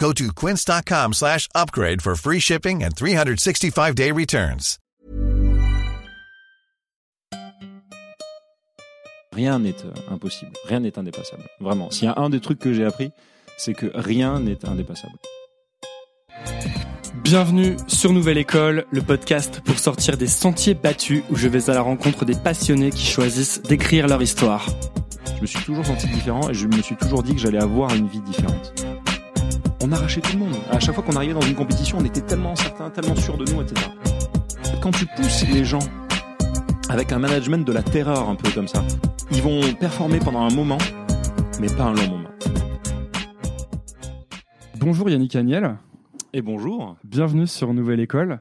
Go to quince.com slash upgrade for free shipping and 365-day returns. Rien n'est euh, impossible, rien n'est indépassable. Vraiment. S'il y a un des trucs que j'ai appris, c'est que rien n'est indépassable. Bienvenue sur Nouvelle École, le podcast pour sortir des sentiers battus où je vais à la rencontre des passionnés qui choisissent d'écrire leur histoire. Je me suis toujours senti différent et je me suis toujours dit que j'allais avoir une vie différente. On arrachait tout le monde. À chaque fois qu'on arrivait dans une compétition, on était tellement certain, tellement sûr de nous, etc. Quand tu pousses les gens avec un management de la terreur un peu comme ça, ils vont performer pendant un moment, mais pas un long moment. Bonjour Yannick Agnel, Et bonjour. bienvenue sur Nouvelle École.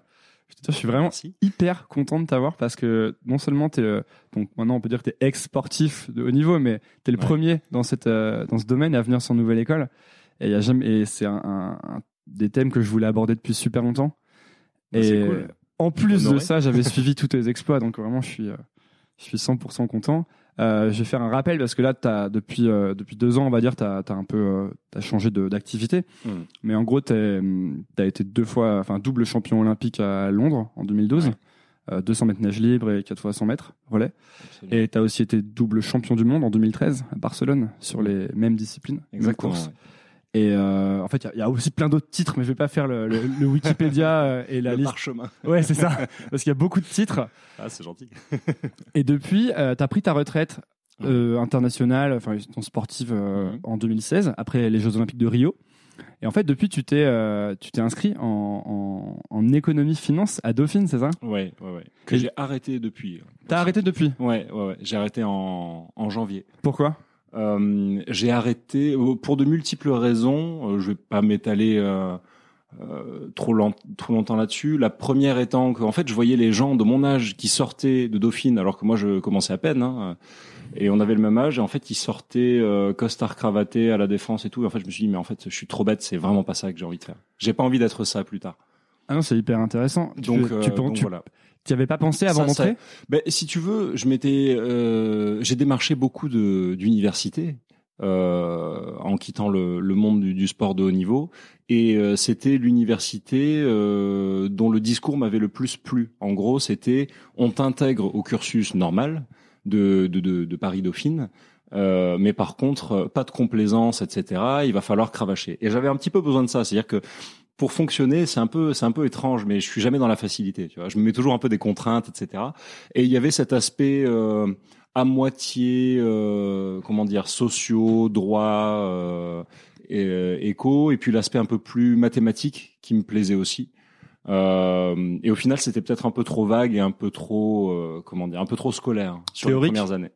Je te dis, je suis vraiment Merci. hyper content de t'avoir parce que non seulement tu es, donc maintenant on peut dire que tu es ex-sportif de haut niveau, mais tu es le Ouais. premier dans, cette, euh, dans ce domaine à venir sur Nouvelle École. Et, il y a jamais, et c'est un, un- un des thèmes que je voulais aborder depuis super longtemps. Bah, et cool. en plus de ça, j'avais suivi tous tes exploits, donc vraiment je suis, euh, je suis 100% content. Euh, je vais faire un rappel parce que là, as, depuis, euh, depuis deux ans, on va dire, tu as, un peu euh, t'as changé d'activité. Mm. Mais en gros, tu as été deux fois, enfin double champion olympique à Londres en 2012. Ouais. Euh, 200 mètres nage libre et 4 fois 100 mètres relais. Absolument. Et tu as aussi été double champion du monde en 2013 à Barcelone sur les mêmes disciplines, mêmes Exactement. courses. ouais. Et euh, en fait, il y a- il y, a aussi plein d'autres titres, mais je vais pas faire le, le- le Wikipédia euh, et la Le liste. parchemin. Ouais, c'est ça. Parce qu'il y a beaucoup de titres. Ah, c'est gentil. Et depuis, tu as pris ta retraite euh, internationale, enfin, ton sportive euh, Mhm. en 2016, après les Jeux Olympiques de Rio. Et en fait, depuis, tu t'es euh, tu t'es inscrit en, en, en économie-finance à Dauphine, c'est ça? Ouais, ouais, ouais. Que j'ai arrêté depuis. T'as arrêté depuis? Ouais, ouais, ouais. J'ai arrêté en, en janvier. Pourquoi? Euh, j'ai arrêté euh, pour de multiples raisons. Euh, je vais pas m'étaler euh, euh, trop, longtemps là-dessus. La première étant que, en fait, je voyais les gens de mon âge qui sortaient de Dauphine, alors que moi, je commençais à peine. Hein, et on avait le même âge. Et en fait, ils sortaient costard cravaté à la défense et tout. Et en fait, je me suis dit, mais en fait, je suis trop bête. C'est vraiment pas ça que j'ai envie de faire. J'ai pas envie d'être ça plus tard. Ah non, c'est hyper intéressant. Donc, tu, euh, tu, pen- donc tu, voilà. Tu avais pas pensé avant d'entrer Ben, si tu veux, je m'étais, euh, j'ai démarché beaucoup de d'universités euh, en quittant le, le monde du, du sport de haut niveau, et euh, c'était l'université euh, dont le discours m'avait le plus plu. En gros, c'était on t'intègre au cursus normal de de, de, de Paris Dauphine. Euh, mais par contre, pas de complaisance, etc. Il va falloir cravacher. Et j'avais un petit peu besoin de ça, c'est-à-dire que pour fonctionner, c'est un peu, c'est un peu étrange, mais je suis jamais dans la facilité. Tu vois, je me mets toujours un peu des contraintes, etc. Et il y avait cet aspect euh, à moitié, euh, comment dire, sociaux, droit, euh, et, euh, éco, et puis l'aspect un peu plus mathématique qui me plaisait aussi. Euh, et au final, c'était peut-être un peu trop vague et un peu trop, euh, comment dire, un peu trop scolaire sur Théorique. les premières années.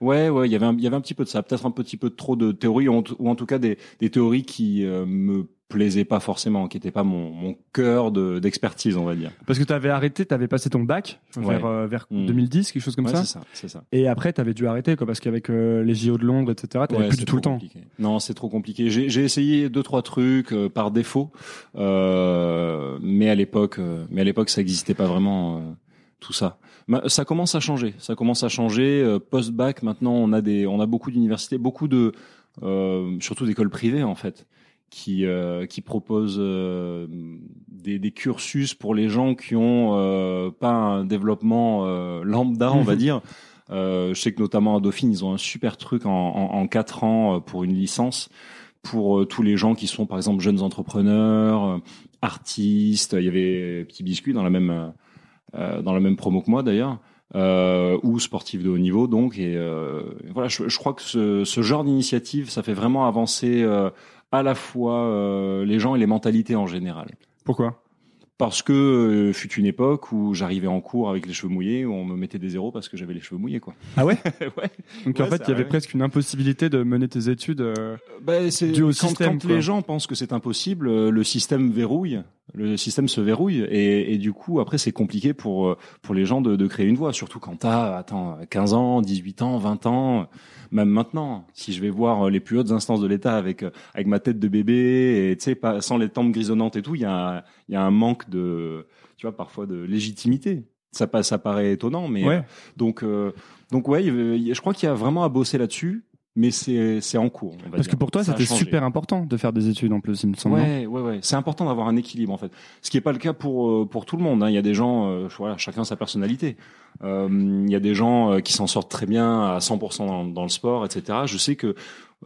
Ouais, ouais, il y avait un, il y avait un petit peu de ça, peut-être un petit peu trop de théorie, ou en, ou en tout cas des, des théories qui euh, me plaisait pas forcément, qui était pas mon, mon cœur de- d'expertise, on va dire. Parce que tu avais arrêté, tu avais passé ton bac vers, Ouais. euh, vers Mm. 2010, quelque chose comme Ouais, ça. c'est ça, c'est ça. Et après, tu avais dû arrêter, quoi, parce qu'avec euh, les JO de Londres, etc., tu Ouais, plus du tout le temps. compliqué. Non, c'est trop compliqué. J'ai essayé deux trois trucs euh, par défaut, euh, mais à l'époque, euh, mais à l'époque, ça existait pas vraiment euh, tout ça. Ça commence à changer. Ça commence à changer. Euh, Post bac, maintenant, on a des, on a beaucoup d'universités, beaucoup de, euh, surtout d'écoles privées en fait, qui euh, qui proposent euh, des, des cursus pour les gens qui ont euh, pas un développement euh, lambda, on va dire. Euh, je sais que notamment à Dauphine, ils ont un super truc en, en, en quatre ans euh, pour une licence pour tous les gens qui sont par exemple jeunes entrepreneurs, artistes. Il y avait Petit Biscuit dans la même dans la même promo que moi d'ailleurs. Euh, ou sportifs de haut niveau donc et euh, voilà je, je crois que ce, ce genre d'initiative ça fait vraiment avancer euh, à la fois euh, les gens et les mentalités en général Pourquoi? Parce que euh, fut une époque où j'arrivais en cours avec les cheveux mouillés, où on me mettait des zéros parce que j'avais les cheveux mouillés, quoi. Ah ouais? Ouais. Donc Ouais, en fait, il y avait presque une impossibilité de mener tes études. euh, Bah, c'est Dû au quand, système, quand quoi. les gens pensent que c'est impossible, euh, le système verrouille, le système se verrouille et, et du coup après c'est compliqué pour euh, pour les gens de, de créer une voie, surtout quand t'as attends 15 ans, 18 ans, 20 ans, même maintenant. Si je vais voir euh, les plus hautes instances de l'État avec euh, avec ma tête de bébé et tu sais pas sans les tempes grisonnantes et tout, il y a il y a un manque de tu vois parfois de légitimité. Ça ça paraît étonnant mais Ouais. euh, donc euh, donc ouais, je crois qu'il y a vraiment à bosser là-dessus. Mais c'est c'est en cours. on va Parce dire. que pour toi, c'était super important de faire des études en plus, il me semble. Ouais, ouais, ouais. C'est important d'avoir un équilibre en fait. Ce qui est pas le cas pour euh, pour tout le monde. hein. Il y a des gens, euh, voilà, chacun sa personnalité. Euh, il y a des gens euh, qui s'en sortent très bien à 100% dans, dans le sport, etc. Je sais que,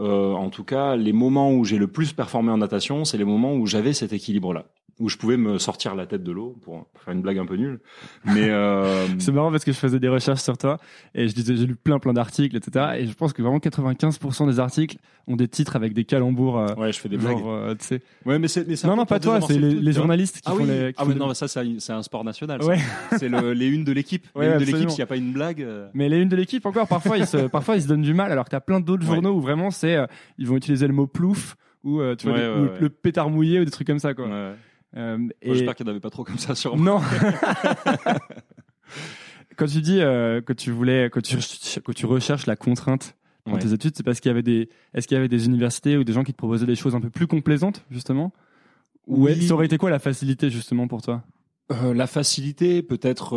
euh, en tout cas, les moments où j'ai le plus performé en natation, c'est les moments où j'avais cet équilibre-là, où je pouvais me sortir la tête de l'eau pour, faire une blague un peu nulle. Mais euh, C'est marrant parce que je faisais des recherches sur toi et je disais j'ai lu plein plein d'articles etc et je pense que vraiment 95% des articles ont des titres avec des calembours euh, ouais, je fais des genre blagues. euh, tu sais Ouais, mais c'est non non pas toi c'est le les, journalistes qui Ah font oui, les qui ah font les- non, mais ça, c'est un- sport national. ouais C'est le, les unes de l'équipe. Ouais, les unes de l'équipe, s'il n'y a pas une blague. euh, mais les unes de l'équipe encore parfois ils se parfois ils se donnent du mal alors que t'as plein d'autres Ouais. journaux où vraiment c'est euh, ils vont utiliser le mot plouf ou euh, tu vois des- ou le pétard mouillé ou des trucs comme ça quoi ouais. Euh, et J'espère qu'il n'y en avait pas trop comme ça sur moi. non quand tu dis euh, que tu voulais que tu que tu recherches la contrainte dans Ouais. tes études, c'est parce qu'il y avait des est-ce qu'il y avait des universités ou des gens qui te proposaient des choses un peu plus complaisantes justement? Ou Oui. ça aurait été quoi la facilité justement pour toi? Euh, la facilité, peut-être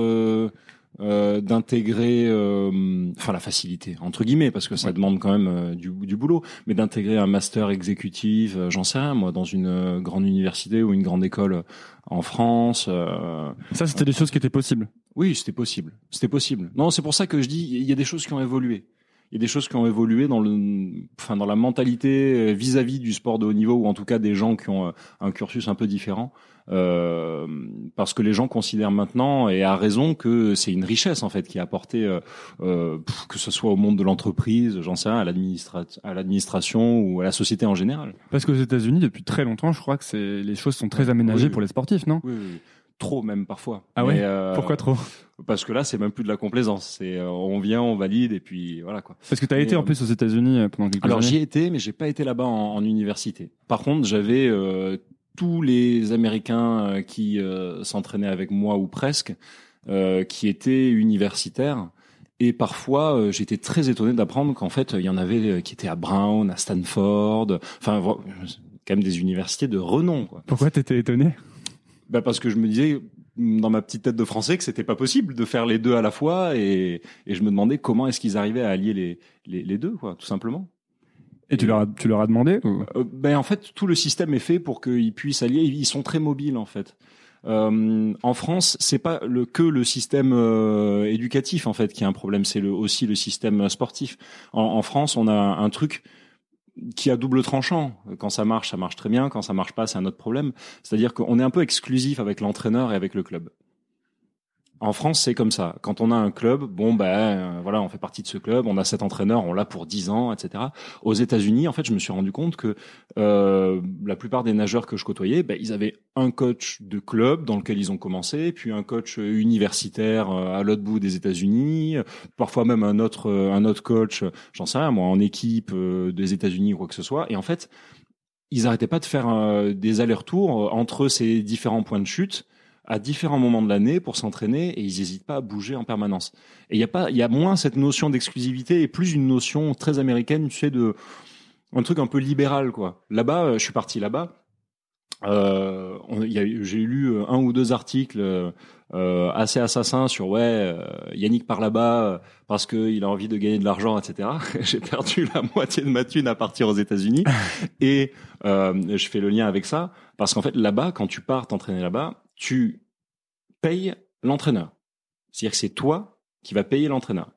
euh, d'intégrer, euh, enfin la facilité entre guillemets, parce que ça demande quand même euh, du, du boulot, mais d'intégrer un master exécutif, euh, j'en sais rien, moi, dans une grande université ou une grande école en France. euh, Ça c'était des choses qui étaient possibles. Oui, c'était possible. C'était possible. Non, c'est pour ça que je dis, il y a des choses qui ont évolué. Il y a des choses qui ont évolué dans le, enfin, dans la mentalité euh, vis-à-vis du sport de haut niveau, ou en tout cas des gens qui ont euh, un cursus un peu différent. Euh, parce que les gens considèrent maintenant, et à raison, que c'est une richesse en fait qui est apportée, euh, euh, que ce soit au monde de l'entreprise, j'en sais rien, à l'administra- à l'administration ou à la société en général. Parce qu'aux États-Unis depuis très longtemps, je crois que c'est les choses sont très aménagées Oui, pour les sportifs, non? Oui. Trop même parfois. Ah ouais euh, Pourquoi trop Parce que là, c'est même plus de la complaisance. C'est euh, on vient, on valide, et puis voilà quoi. Parce que tu as Mais, été en euh, plus aux États-Unis pendant quelques Alors années. j'y ai été, mais j'ai pas été là-bas en, en université. Par contre, j'avais tous les Américains qui s'entraînaient avec moi ou presque, qui étaient universitaires. Et parfois, euh, j'étais très étonné d'apprendre qu'en fait, il y en avait euh, qui étaient à Brown, à Stanford, enfin quand même des universités de renom. Quoi. Pourquoi t'étais étonné? Bah parce que je me disais dans ma petite tête de français que c'était pas possible de faire les deux à la fois et, et je me demandais comment est-ce qu'ils arrivaient à allier les, les, les deux quoi tout simplement. Et tu leur as, tu leur as demandé ou- Euh, ben en fait tout le système est fait pour qu'ils puissent allier ils sont très mobiles en fait. Euh, en France, c'est pas le, que le système euh, éducatif en fait qui a un problème, c'est le, aussi le système sportif. En, en France, on a un, un truc qui a double tranchant. Quand ça marche, ça marche très bien. Quand ça marche pas, c'est un autre problème. C'est-à-dire qu'on est un peu exclusif avec l'entraîneur et avec le club. En France, c'est comme ça. Quand on a un club, bon ben euh, voilà, on fait partie de ce club, on a cet entraîneur, on l'a pour 10 ans, etc. Aux États-Unis, en fait, je me suis rendu compte que euh, la plupart des nageurs que je côtoyais, ben, ils avaient un coach de club dans lequel ils ont commencé, puis un coach universitaire euh, à l'autre bout des États-Unis, euh, parfois même un autre euh, un autre coach, euh, j'en sais rien, moi, en équipe euh, des États-Unis ou quoi que ce soit. Et en fait, ils arrêtaient pas de faire euh, des allers-retours entre ces différents points de chute à différents moments de l'année pour s'entraîner et ils n'hésitent pas à bouger en permanence. Et il y a pas, il y a moins cette notion d'exclusivité et plus une notion très américaine, tu sais, de un truc un peu libéral quoi. Là-bas, euh, je suis parti là-bas. Euh, j'ai lu euh, un ou deux articles euh, assez assassins sur ouais euh, Yannick part là-bas parce qu'il a envie de gagner de l'argent, etc. j'ai perdu la moitié de ma thune à partir aux États-Unis et euh, je fais le lien avec ça parce qu'en fait là-bas, quand tu pars t'entraîner là-bas, tu payes l'entraîneur. C'est-à-dire que c'est toi qui vas payer l'entraîneur.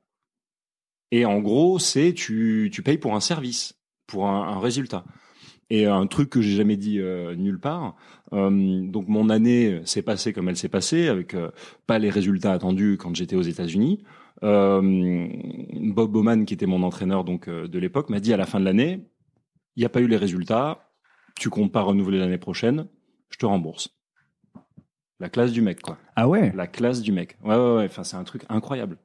Et en gros, c'est tu, tu payes pour un service, pour un, résultat. Et un truc que j'ai jamais dit euh, nulle part. Euh, donc mon année s'est passée comme elle s'est passée, avec euh, pas les résultats attendus quand j'étais aux États-Unis. Bob Bowman, qui était mon entraîneur donc de l'époque, m'a dit à la fin de l'année, il n'y a pas eu les résultats, tu comptes pas renouveler l'année prochaine, je te rembourse. La classe du mec, quoi. Ah ouais. La classe du mec. Ouais, ouais, ouais. Enfin, c'est un truc incroyable.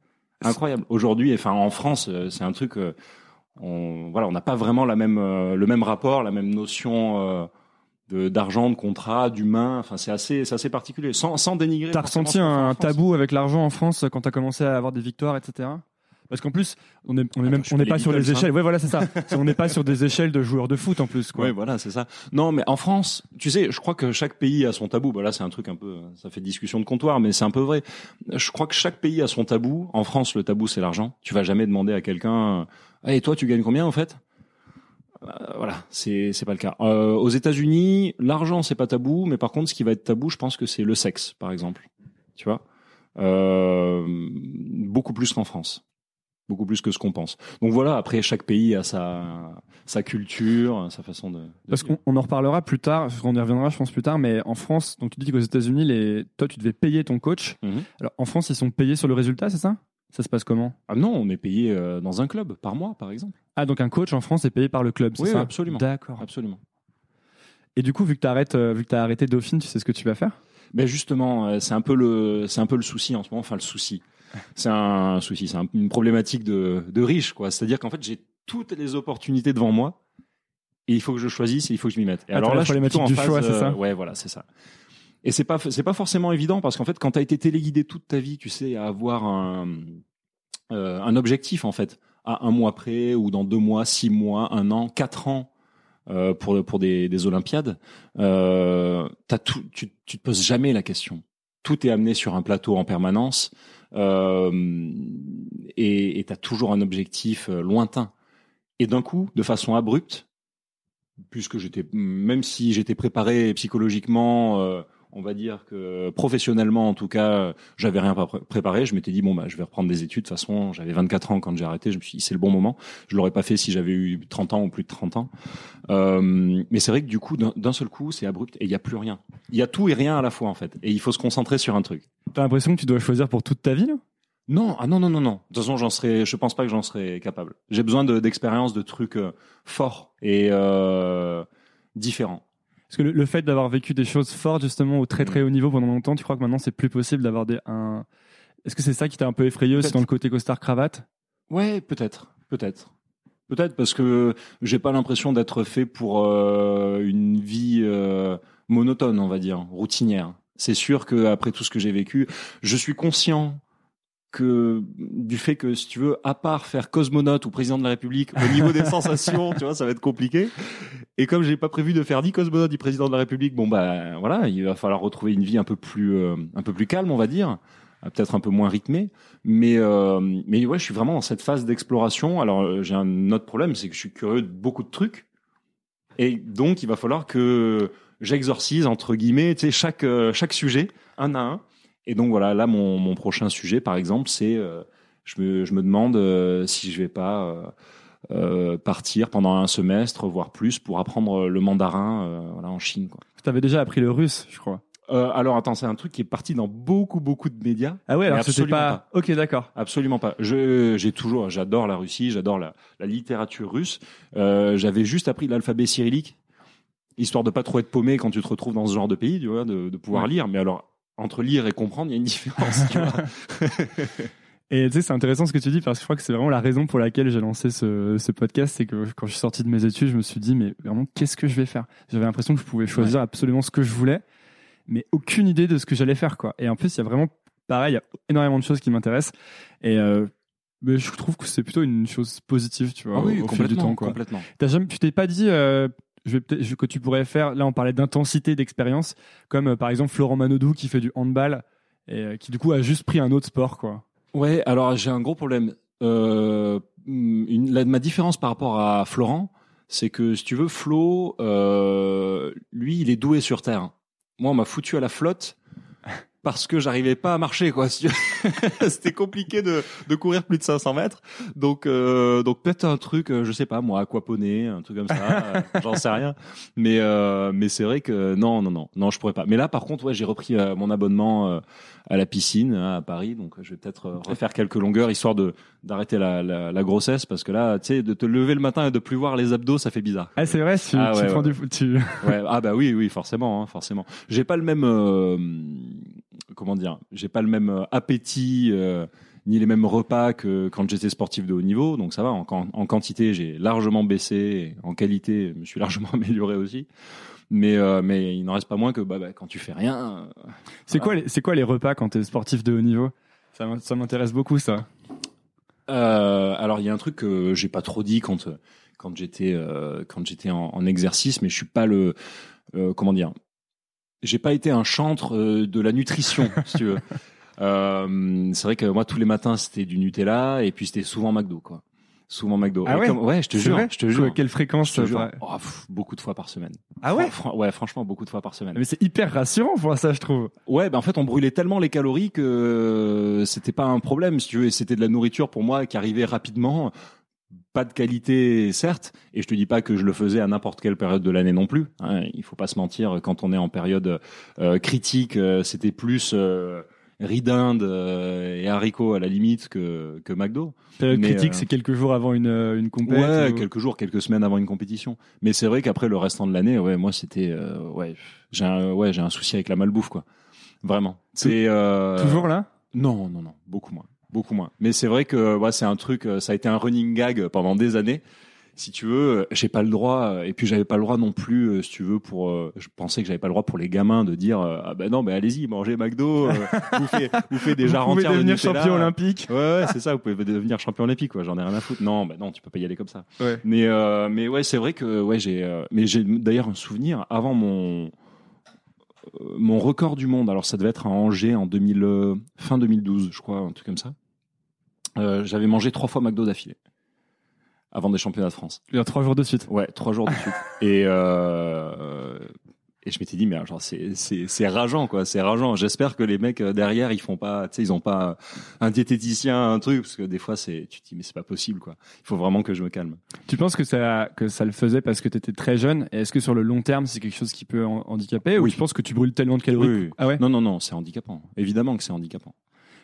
Incroyable. Aujourd'hui, enfin, en France, euh, c'est un truc, euh, on, voilà, on n'a pas vraiment la même, euh, le même rapport, la même notion, euh, de, d'argent, de contrat, d'humain. Enfin, c'est assez, assez particulier. Sans, sans dénigrer. T'as ressenti un tabou avec l'argent en France quand t'as commencé à avoir des victoires, etc. Parce qu'en plus, on est, on est même, on n'est les pas sur les Beatles, hein. échelles. Ouais, voilà, c'est ça. On n'est pas sur des échelles de joueurs de foot en plus, quoi. Ouais, voilà, c'est ça. Non, mais en France, tu sais, je crois que chaque pays a son tabou. Bah là, c'est un truc un peu, ça fait discussion de comptoir, mais c'est un peu vrai. Je crois que chaque pays a son tabou. En France, le tabou, c'est l'argent. Tu vas jamais demander à quelqu'un, et toi, tu gagnes combien, en fait? Euh, voilà, c'est c'est pas le cas. Euh, aux États-Unis, l'argent c'est pas tabou, mais par contre, ce qui va être tabou, je pense que c'est le sexe, par exemple. Tu vois, euh, beaucoup plus qu'en France, beaucoup plus que ce qu'on pense. Donc voilà. Après, chaque pays a sa sa culture, sa façon de. de Parce qu'on on en reparlera plus tard, on y reviendra, je pense, plus tard, mais en France, donc tu dis qu'aux États-Unis, les... toi, tu devais payer ton coach. Mhm. Alors, en France, ils sont payés sur le résultat, c'est ça? Ça se passe comment? Ah non, on est payé euh, dans un club par mois, par exemple. Ah, donc un coach en France est payé par le club, c'est Oui, ça? absolument. D'accord. Absolument. Et du coup, vu que tu arrêtes, vu que as arrêté Dauphine, tu sais ce que tu vas faire? Mais justement, euh, c'est un peu le, c'est un peu le souci en ce moment. Enfin, le souci. C'est un souci, c'est un- une problématique de, de riche, quoi. C'est-à-dire qu'en fait, j'ai toutes les opportunités devant moi et il faut que je choisisse et il faut que je m'y mette. Et Ah, alors t'as là, la je suis en problématique du choix, c'est ça euh, Ouais, voilà, c'est ça. Et c'est pas, c'est pas forcément évident parce qu'en fait, quand tu as été téléguidé toute ta vie, tu sais, à avoir un, euh, un objectif en fait, à un mois près ou dans deux mois, six mois, un an, quatre ans euh, pour pour des, des Olympiades, euh, t'as tout, tu, tu te poses jamais la question. Tout est amené sur un plateau en permanence et tu as toujours un objectif euh, lointain. Et d'un coup, de façon abrupte, puisque j'étais, même si j'étais préparé psychologiquement, euh, on va dire que professionnellement en tout cas, j'avais rien pré- préparé. Je m'étais dit bon bah je vais reprendre des études. De toute façon, j'avais 24 ans quand j'ai arrêté. Je me suis dit c'est le bon moment. Je l'aurais pas fait si j'avais eu 30 ans ou plus de 30 ans. Euh, mais c'est vrai que du coup, d'un seul coup, c'est abrupt et il y a plus rien. Il y a tout et rien à la fois en fait. Et il faut se concentrer sur un truc. T'as l'impression que tu dois choisir pour toute ta vie, là? Non, ah non, non, non, non. De toute façon, j'en serais, je pense pas que j'en serais capable. J'ai besoin de- d'expérience, de, trucs euh, forts et euh, différents. Parce que le, le fait d'avoir vécu des choses fortes, justement, au très très haut niveau pendant longtemps, tu crois que maintenant c'est plus possible d'avoir des. Un... Est-ce que c'est ça qui t'a un peu effrayé aussi dans le côté costard-cravate Ouais, peut-être, peut-être, peut-être parce que j'ai pas l'impression d'être fait pour euh, une vie euh, monotone, on va dire, routinière. C'est sûr que après tout ce que j'ai vécu, je suis conscient que du fait que si tu veux, à part faire cosmonaute ou président de la République, au niveau des sensations, tu vois, ça va être compliqué. Et comme j'ai pas prévu de faire ni cosmonaute ni président de la République, bon bah voilà, il va falloir retrouver une vie un peu plus, euh, un peu plus calme, on va dire, euh, peut-être un peu moins rythmée. Mais euh, mais ouais, je suis vraiment dans cette phase d'exploration. Alors euh, j'ai un autre problème, c'est que je suis curieux de beaucoup de trucs, et donc il va falloir que j'exorcise entre guillemets, tu sais, chaque chaque sujet un à un. Et donc voilà, là mon mon prochain sujet, par exemple, c'est euh, je me je me demande euh, si je vais pas euh, euh, partir pendant un semestre, voire plus, pour apprendre le mandarin, euh, voilà, en Chine. Quoi. T'avais déjà appris le russe, je crois. Euh, alors attends, c'est un truc qui est parti dans beaucoup beaucoup de médias. Ah ouais, alors c'était pas... Ok, d'accord. Absolument pas. Je j'ai toujours, j'adore la Russie, j'adore la, la littérature russe. Euh, J'avais juste appris l'alphabet cyrillique, histoire de pas trop être paumé quand tu te retrouves dans ce genre de pays, tu vois, de, de pouvoir Ouais. lire. Mais alors entre lire et comprendre, il y a une différence. tu vois. Et tu sais, c'est intéressant ce que tu dis parce que je crois que c'est vraiment la raison pour laquelle j'ai lancé ce, ce podcast. C'est que quand je suis sorti de mes études, je me suis dit, mais vraiment, qu'est-ce que je vais faire? J'avais l'impression que je pouvais choisir absolument ce que je voulais, mais aucune idée de ce que j'allais faire, quoi. Et en plus, il y a vraiment, pareil, il y a énormément de choses qui m'intéressent. Et euh, mais je trouve que c'est plutôt une chose positive, tu vois, Ah oui, au, fil du temps, quoi. complètement. T'as jamais, tu t'es pas dit, euh, que tu pourrais faire. Là, on parlait d'intensité, d'expérience, comme euh, par exemple Florent Manodou qui fait du handball et euh, qui du coup a juste pris un autre sport, quoi. Ouais, alors j'ai un gros problème. Euh, ma différence par rapport à Florent, c'est que si tu veux, Flo, lui, il est doué sur terre. Moi, on m'a foutu à la flotte parce que j'arrivais pas à marcher, quoi. C'était compliqué de, de courir plus de 500 mètres. Donc, euh, donc peut-être un truc, euh, je sais pas, moi, aquaponé, un truc comme ça. euh, J'en sais rien. Mais, euh, mais c'est vrai que non, non, non, non, je pourrais pas. Mais là, par contre, ouais, j'ai repris euh, mon abonnement à la piscine hein, à Paris, donc je vais peut-être refaire quelques longueurs histoire de d'arrêter la, la, la grossesse parce que là, tu sais, de te lever le matin et de plus voir les abdos, ça fait bizarre. Ah, c'est vrai, tu, Ah, tu ouais, prends ouais. du, tu, Ouais, ah bah oui, oui, forcément, hein, forcément. J'ai pas le même, euh, comment dire, j'ai pas le même euh, appétit euh, ni les mêmes repas que quand j'étais sportif de haut niveau, donc ça va. En, quan- en quantité, j'ai largement baissé, en qualité, je me suis largement amélioré aussi. Mais euh, mais il n'en reste pas moins que bah, bah, quand tu fais rien. euh, c'est voilà. quoi, les- c'est quoi les repas quand t'es sportif de haut niveau? Ça, m'in- ça m'intéresse beaucoup, ça. Alors il y a un truc que j'ai pas trop dit quand quand j'étais quand j'étais en, en exercice, mais je suis pas le comment dire. J'ai pas été un chantre euh, de la nutrition, si tu veux. Euh, c'est vrai que moi tous les matins c'était du Nutella et puis c'était souvent McDo quoi. Souvent McDo. Ah ouais comme- ouais, je te jure, je te jure. Quelle fréquence Je te jure. Oh, pff, beaucoup de fois par semaine. Ah ouais Fran- Ouais, franchement, beaucoup de fois par semaine. Mais c'est hyper rassurant pour ça, je trouve. Ouais, ben en fait, on brûlait tellement les calories que euh, c'était pas un problème, si tu veux. et C'était de la nourriture pour moi qui arrivait rapidement. Pas de qualité, certes, et je te dis pas que je le faisais à n'importe quelle période de l'année non plus. hein. il faut pas se mentir, quand on est en période euh, critique, euh, c'était plus euh, riz d'Inde euh, et haricots à la limite que, que McDo. Période Mais, critique, c'est quelques jours avant une, une compète. Ouais, ou- quelques jours, quelques semaines avant une compétition. Mais c'est vrai qu'après le restant de l'année, ouais, moi c'était, ouais, j'ai un, ouais, j'ai un souci avec la malbouffe, quoi. Vraiment. C'est Toujours là? Non, non, non, beaucoup moins, beaucoup moins. Mais c'est vrai que, ouais, c'est un truc, euh, ça a été un running gag pendant des années. Si tu veux, euh, j'ai pas le droit, euh, et puis j'avais pas le droit non plus, euh, si tu veux, pour, euh, je pensais que j'avais pas le droit pour les gamins de dire, euh, ah ben non, ben allez-y, mangez McDo, euh, bouffez, bouffez des Vous jarres pouvez entières de devenir champion olympique. Ouais, ouais, c'est ça. Vous pouvez devenir champion olympique, quoi. J'en ai rien à foutre. Non, bah non, tu peux pas y aller comme ça. Ouais. Mais euh, mais ouais, c'est vrai que ouais, j'ai euh, mais j'ai d'ailleurs un souvenir avant mon euh, mon record du monde. Alors ça devait être à Angers en 2000 euh, fin 2012, je crois, un truc comme ça. Euh, J'avais mangé trois fois McDo d'affilée avant des championnats de France. Il y a trois jours de suite. Ouais, trois jours de suite. Et euh, et je m'étais dit mais genre c'est c'est c'est rageant quoi, c'est rageant. J'espère que les mecs euh, derrière ils font pas, tu sais ils ont pas un diététicien un truc parce que des fois c'est tu te dis mais c'est pas possible quoi. Il faut vraiment que je me calme. Tu penses que ça, que ça le faisait parce que tu étais très jeune? Et est-ce que sur le long terme, c'est quelque chose qui peut handicaper? Ou Oui. tu penses que tu brûles tellement de calories? Oui, oui. Ah ouais? Non non non, c'est handicapant. Évidemment que c'est handicapant.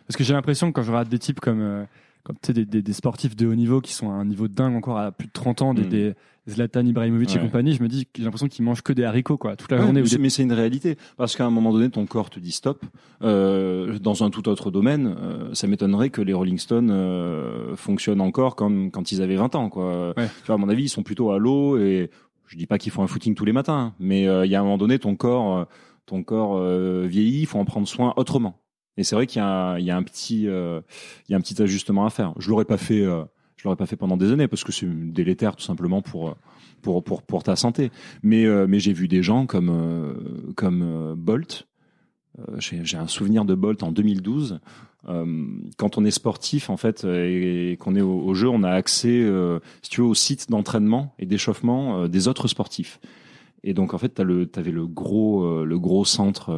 Parce que j'ai l'impression que quand je regarde des types comme euh, quand, tu sais, des, des, des sportifs de haut niveau qui sont à un niveau dingue encore à plus de 30 ans, des, Mm. des Zlatan Ibrahimovic et compagnie, je me dis j'ai l'impression qu'ils mangent que des haricots quoi, toute la Ouais, journée. ou mais c'est- des- mais c'est une réalité parce qu'à un moment donné ton corps te dit stop. Euh, dans un tout autre domaine, euh, ça m'étonnerait que les Rolling Stones euh, fonctionnent encore comme quand ils avaient 20 ans quoi. Ouais. Tu vois à mon avis ils sont plutôt à l'eau et je dis pas qu'ils font un footing tous les matins, hein, mais il y a un moment donné ton corps ton corps vieillit, il faut en prendre soin autrement. Et c'est vrai qu'il y, a un- il y a un petit euh, il y a un petit ajustement à faire. Je l'aurais pas fait euh, je l'aurais pas fait pendant des années parce que c'est délétère tout simplement pour euh, pour pour pour ta santé. Mais euh, mais j'ai vu des gens comme euh, comme euh, Bolt. J'ai un souvenir de Bolt en 2012. Euh, quand on est sportif en fait et, qu'on est au, au jeu, on a accès, si tu veux, au site d'entraînement et d'échauffement des autres sportifs. Et donc en fait, t'as le, t'avais le gros, le gros centre,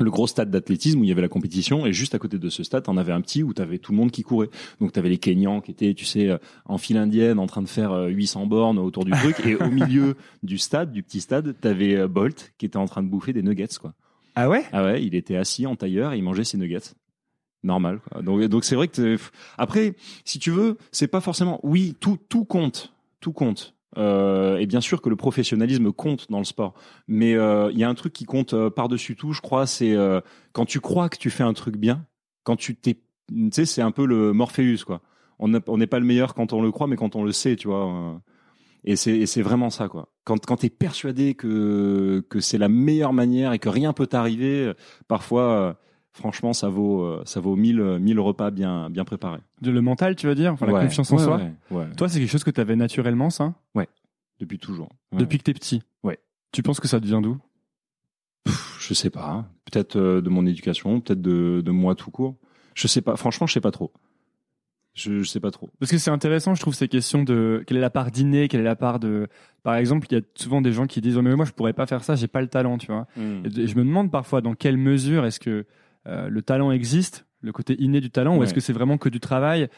le gros stade d'athlétisme où il y avait la compétition et juste à côté de ce stade, t'en avais un petit où t'avais tout le monde qui courait. Donc t'avais les Kenyans qui étaient, tu sais, euh, en file indienne en train de faire euh, 800 bornes autour du truc et au milieu du stade, du petit stade, t'avais euh, Bolt qui était en train de bouffer des nuggets quoi. Ah ouais? Ah ouais, il était assis en tailleur et il mangeait ses nuggets. Normal. Quoi. Donc donc c'est vrai que après, si tu veux, c'est pas forcément. Oui, tout tout compte, tout compte. Euh, et bien sûr que le professionnalisme compte dans le sport, mais euh, il y a un truc qui compte euh, par-dessus tout, je crois, c'est quand tu crois que tu fais un truc bien, Quand tu t'es, tu sais, c'est un peu le Morpheus, quoi. On n'est pas le meilleur quand on le croit, mais quand on le sait, tu vois. Et c'est vraiment ça, quoi. Quand, quand tu es persuadé que, que c'est la meilleure manière et que rien peut t'arriver, parfois, franchement, ça vaut, euh, ça vaut mille, euh, mille repas bien, bien préparés. De le mental, tu veux dire Enfin, la Ouais, confiance en ouais, soi. ouais, ouais. Toi, c'est quelque chose que tu avais naturellement, ça Depuis toujours. Ouais. Depuis que t'es petit Ouais. Tu penses que ça devient d'où Je sais pas. Peut-être euh, de mon éducation, peut-être de, de moi tout court. Je sais pas. Franchement, je sais pas trop. Je, je sais pas trop. Parce que c'est intéressant, je trouve, ces questions de quelle est la part d'inné, quelle est la part de. Par exemple, il y a souvent des gens qui disent oh, mais moi je pourrais pas faire ça, j'ai pas le talent, tu vois. Et et je me demande parfois dans quelle mesure est-ce que euh, le talent existe, le côté inné du talent, ou est-ce que c'est vraiment que du travail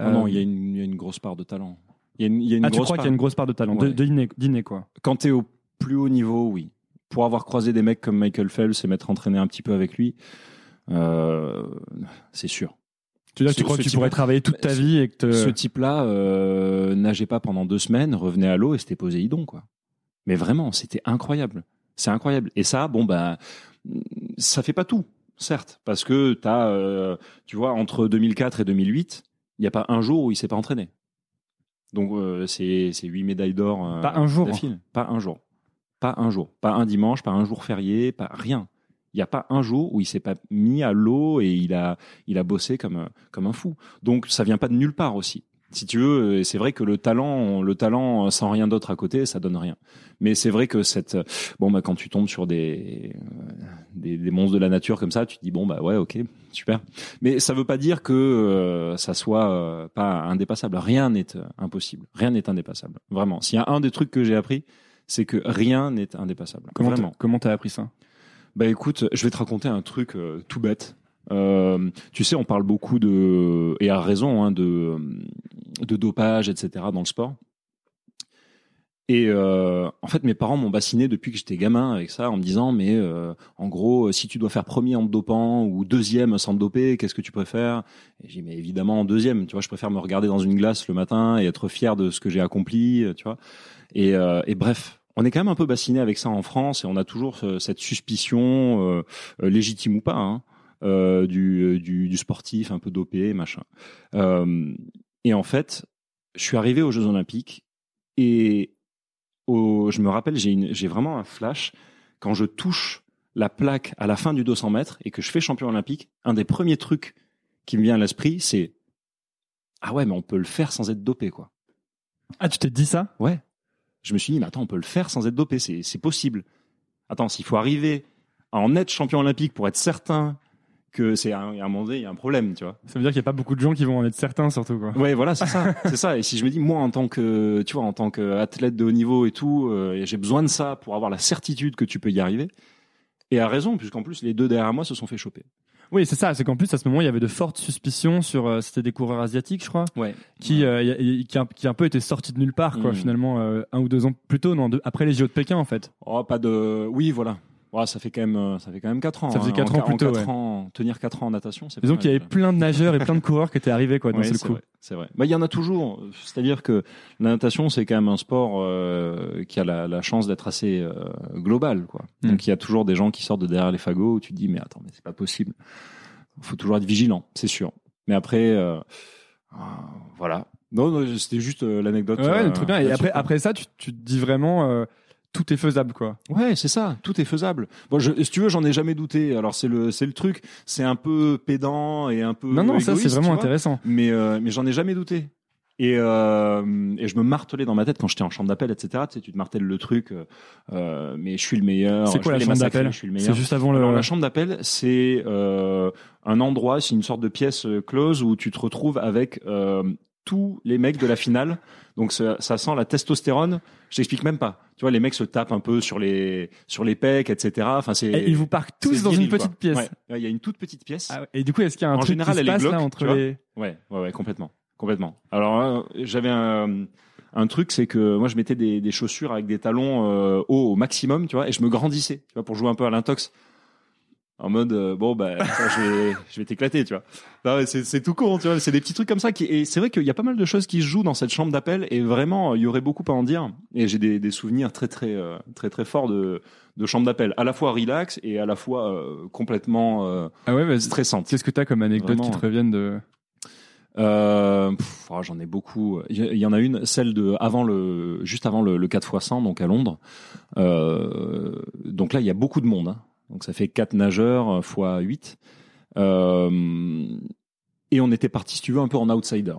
Non, Euh, non, il y, a une- il y a une grosse part de talent. Il y a une, il y a une Ah, tu grosse crois qu'il y a une grosse part de talent, Ouais. de inné, d'inné, quoi. Quand tu es au plus haut niveau, oui. Pour avoir croisé des mecs comme Michael Phelps et m'être entraîné un petit peu avec lui, euh, c'est sûr. Tu dire, Ce- tu crois que tu type- pourrais travailler toute ta ce- vie et que te- Ce type-là euh, nageait pas pendant deux semaines, revenait à l'eau et c'était Poséidon, quoi. Mais vraiment, c'était incroyable. C'est incroyable. Et ça, bon, bah, ça fait pas tout, certes, parce que t'as, euh, tu vois, entre 2004 et 2008, il n'y a pas un jour où il s'est pas entraîné. Donc, euh, c'est c'est huit médailles d'or. euh, Pas un jour. Pas un jour. Pas un jour. Pas un dimanche, pas un jour férié, pas rien. Il n'y a pas un jour où il s'est pas mis à l'eau et il a, il a bossé comme, un- comme un fou. Donc ça vient pas de nulle part aussi. Si tu veux, et c'est vrai que le talent, le talent sans rien d'autre à côté, ça donne rien. Mais c'est vrai que cette, bon bah quand tu tombes sur des, euh, des, des monstres de la nature comme ça, tu te dis bon bah ouais ok super. Mais ça veut pas dire que euh, ça soit euh, pas indépassable. Rien n'est euh, impossible. Rien n'est indépassable. Vraiment. S'il y a un des trucs que j'ai appris, c'est que rien n'est indépassable. Comment t'as- Vraiment. comment t'as appris ça? Bah écoute, je vais te raconter un truc euh, tout bête. Euh, tu sais, on parle beaucoup de, et à raison, hein, de, de dopage, etc. dans le sport. Et euh, en fait, mes parents m'ont bassiné depuis que j'étais gamin avec ça, en me disant, mais euh, en gros, si tu dois faire premier en te dopant ou deuxième sans te doper, qu'est-ce que tu préfères? Et j'ai dit, mais évidemment en deuxième. Tu vois, je préfère me regarder dans une glace le matin et être fier de ce que j'ai accompli. euh, Tu vois. Et, euh, et bref, on est quand même un peu bassiné avec ça en France et on a toujours euh, cette suspicion, légitime ou pas, hein, euh, du, du, du sportif un peu dopé, machin. Euh, et en fait, je suis arrivé aux Jeux Olympiques et au, je me rappelle, j'ai vraiment un flash quand je touche la plaque à la fin du 200 mètres et que je fais champion olympique. Un des premiers trucs qui me vient à l'esprit, c'est ah ouais, mais on peut le faire sans être dopé, quoi. Ah, tu t'es dit ça? Ouais. Je me suis dit, mais attends, on peut le faire sans être dopé, c'est c'est possible. Attends, s'il faut arriver à en être champion olympique pour être certain que c'est un, un moment donné, il y a un problème, tu vois. Ça veut dire qu'il n'y a pas beaucoup de gens qui vont en être certains, surtout, quoi. Ouais, voilà, c'est ça, c'est ça. Et si je me dis, moi, en tant que, tu vois, en tant qu'athlète de haut niveau et tout, euh, j'ai besoin de ça pour avoir la certitude que tu peux y arriver. Et à raison, puisqu'en plus, les deux derrière moi se sont fait choper. Oui, c'est ça. C'est qu'en plus, à ce moment, il y avait de fortes suspicions sur. euh, C'était des coureurs asiatiques, je crois, Ouais. qui, euh, y- qui, qui un peu été sortis de nulle part, quoi, Mm. finalement, euh, un ou deux ans plus tôt, non, deux- après les JO de Pékin, en fait. Oh, pas de. Oui, voilà. Ouais, ça fait quand même, euh, ça fait quand même 4 ans. Ça faisait hein. quatre En ans plus tôt, ouais. ans, tenir 4 ans en natation, c'est Disons qu'il y avait plein de nageurs et plein de coureurs qui étaient arrivés, quoi, d'un Ouais, coup. vrai, C'est vrai. Bah, il y en a toujours. C'est-à-dire que la natation, c'est quand même un sport euh, qui a la, la chance d'être assez euh, global, quoi. Mm. Donc il y a toujours des gens qui sortent de derrière les fagots où tu te dis mais attends, mais c'est pas possible. Il faut toujours être vigilant, c'est sûr. Mais après, euh, euh, voilà. Non, non, c'était juste euh, l'anecdote. Ouais, euh, très bien. Et après, après ça, tu, tu te dis vraiment, euh, tout est faisable, quoi. Ouais, c'est ça, tout est faisable. Bon, je, si tu veux, j'en ai jamais douté. Alors c'est le, c'est le truc, c'est un peu pédant et un peu. Non, non, ça, c'est vraiment intéressant. Mais, euh, mais j'en ai jamais douté. Et, euh, et je me martelais dans ma tête quand j'étais en chambre d'appel, etc. Tu sais, tu te martèles le truc, euh, euh, mais je suis le meilleur. C'est quoi la chambre d'appel Je suis le C'est juste avant le. Alors, la chambre d'appel, c'est euh, un endroit, c'est une sorte de pièce euh, close où tu te retrouves avec euh, tous les mecs de la finale. Donc ça, ça sent la testostérone. Je t'explique même pas. Tu vois, les mecs se tapent un peu sur les sur les pecs, etc. Enfin, c'est. Et ils vous parquent tous dans viril, une petite quoi. pièce. Ouais. Ouais, Il y a une toute petite pièce. Ah. Et du coup, est-ce qu'il y a un En truc général, qui se passe là entre les. Ouais, ouais, ouais, complètement, complètement. Alors euh, j'avais un, un truc, c'est que moi je mettais des, des chaussures avec des talons euh, hauts au maximum, tu vois, et je me grandissais, tu vois, pour jouer un peu à l'intox. En mode euh, bon bah je vais je vais t'éclater tu vois Non, c'est c'est tout con tu vois c'est des petits trucs comme ça qui et c'est vrai qu'il y a pas mal de choses qui se jouent dans cette chambre d'appel et vraiment il y aurait beaucoup à en dire et j'ai des, des souvenirs très très euh, très très forts de de chambre d'appel à la fois relax et à la fois euh, complètement Ah ouais, vas-y. stressante Qu'est-ce que t'as comme anecdote Vraiment. qui te reviennent de euh, oh, j'en ai beaucoup. Il y- il y en a une, celle de avant le, juste avant le, le 4 x 100, donc à Londres. Euh, donc là, il y a beaucoup de monde. hein. Donc ça fait 4 nageurs euh, fois 8. Euh, et on était parti, si tu veux, un peu en outsider.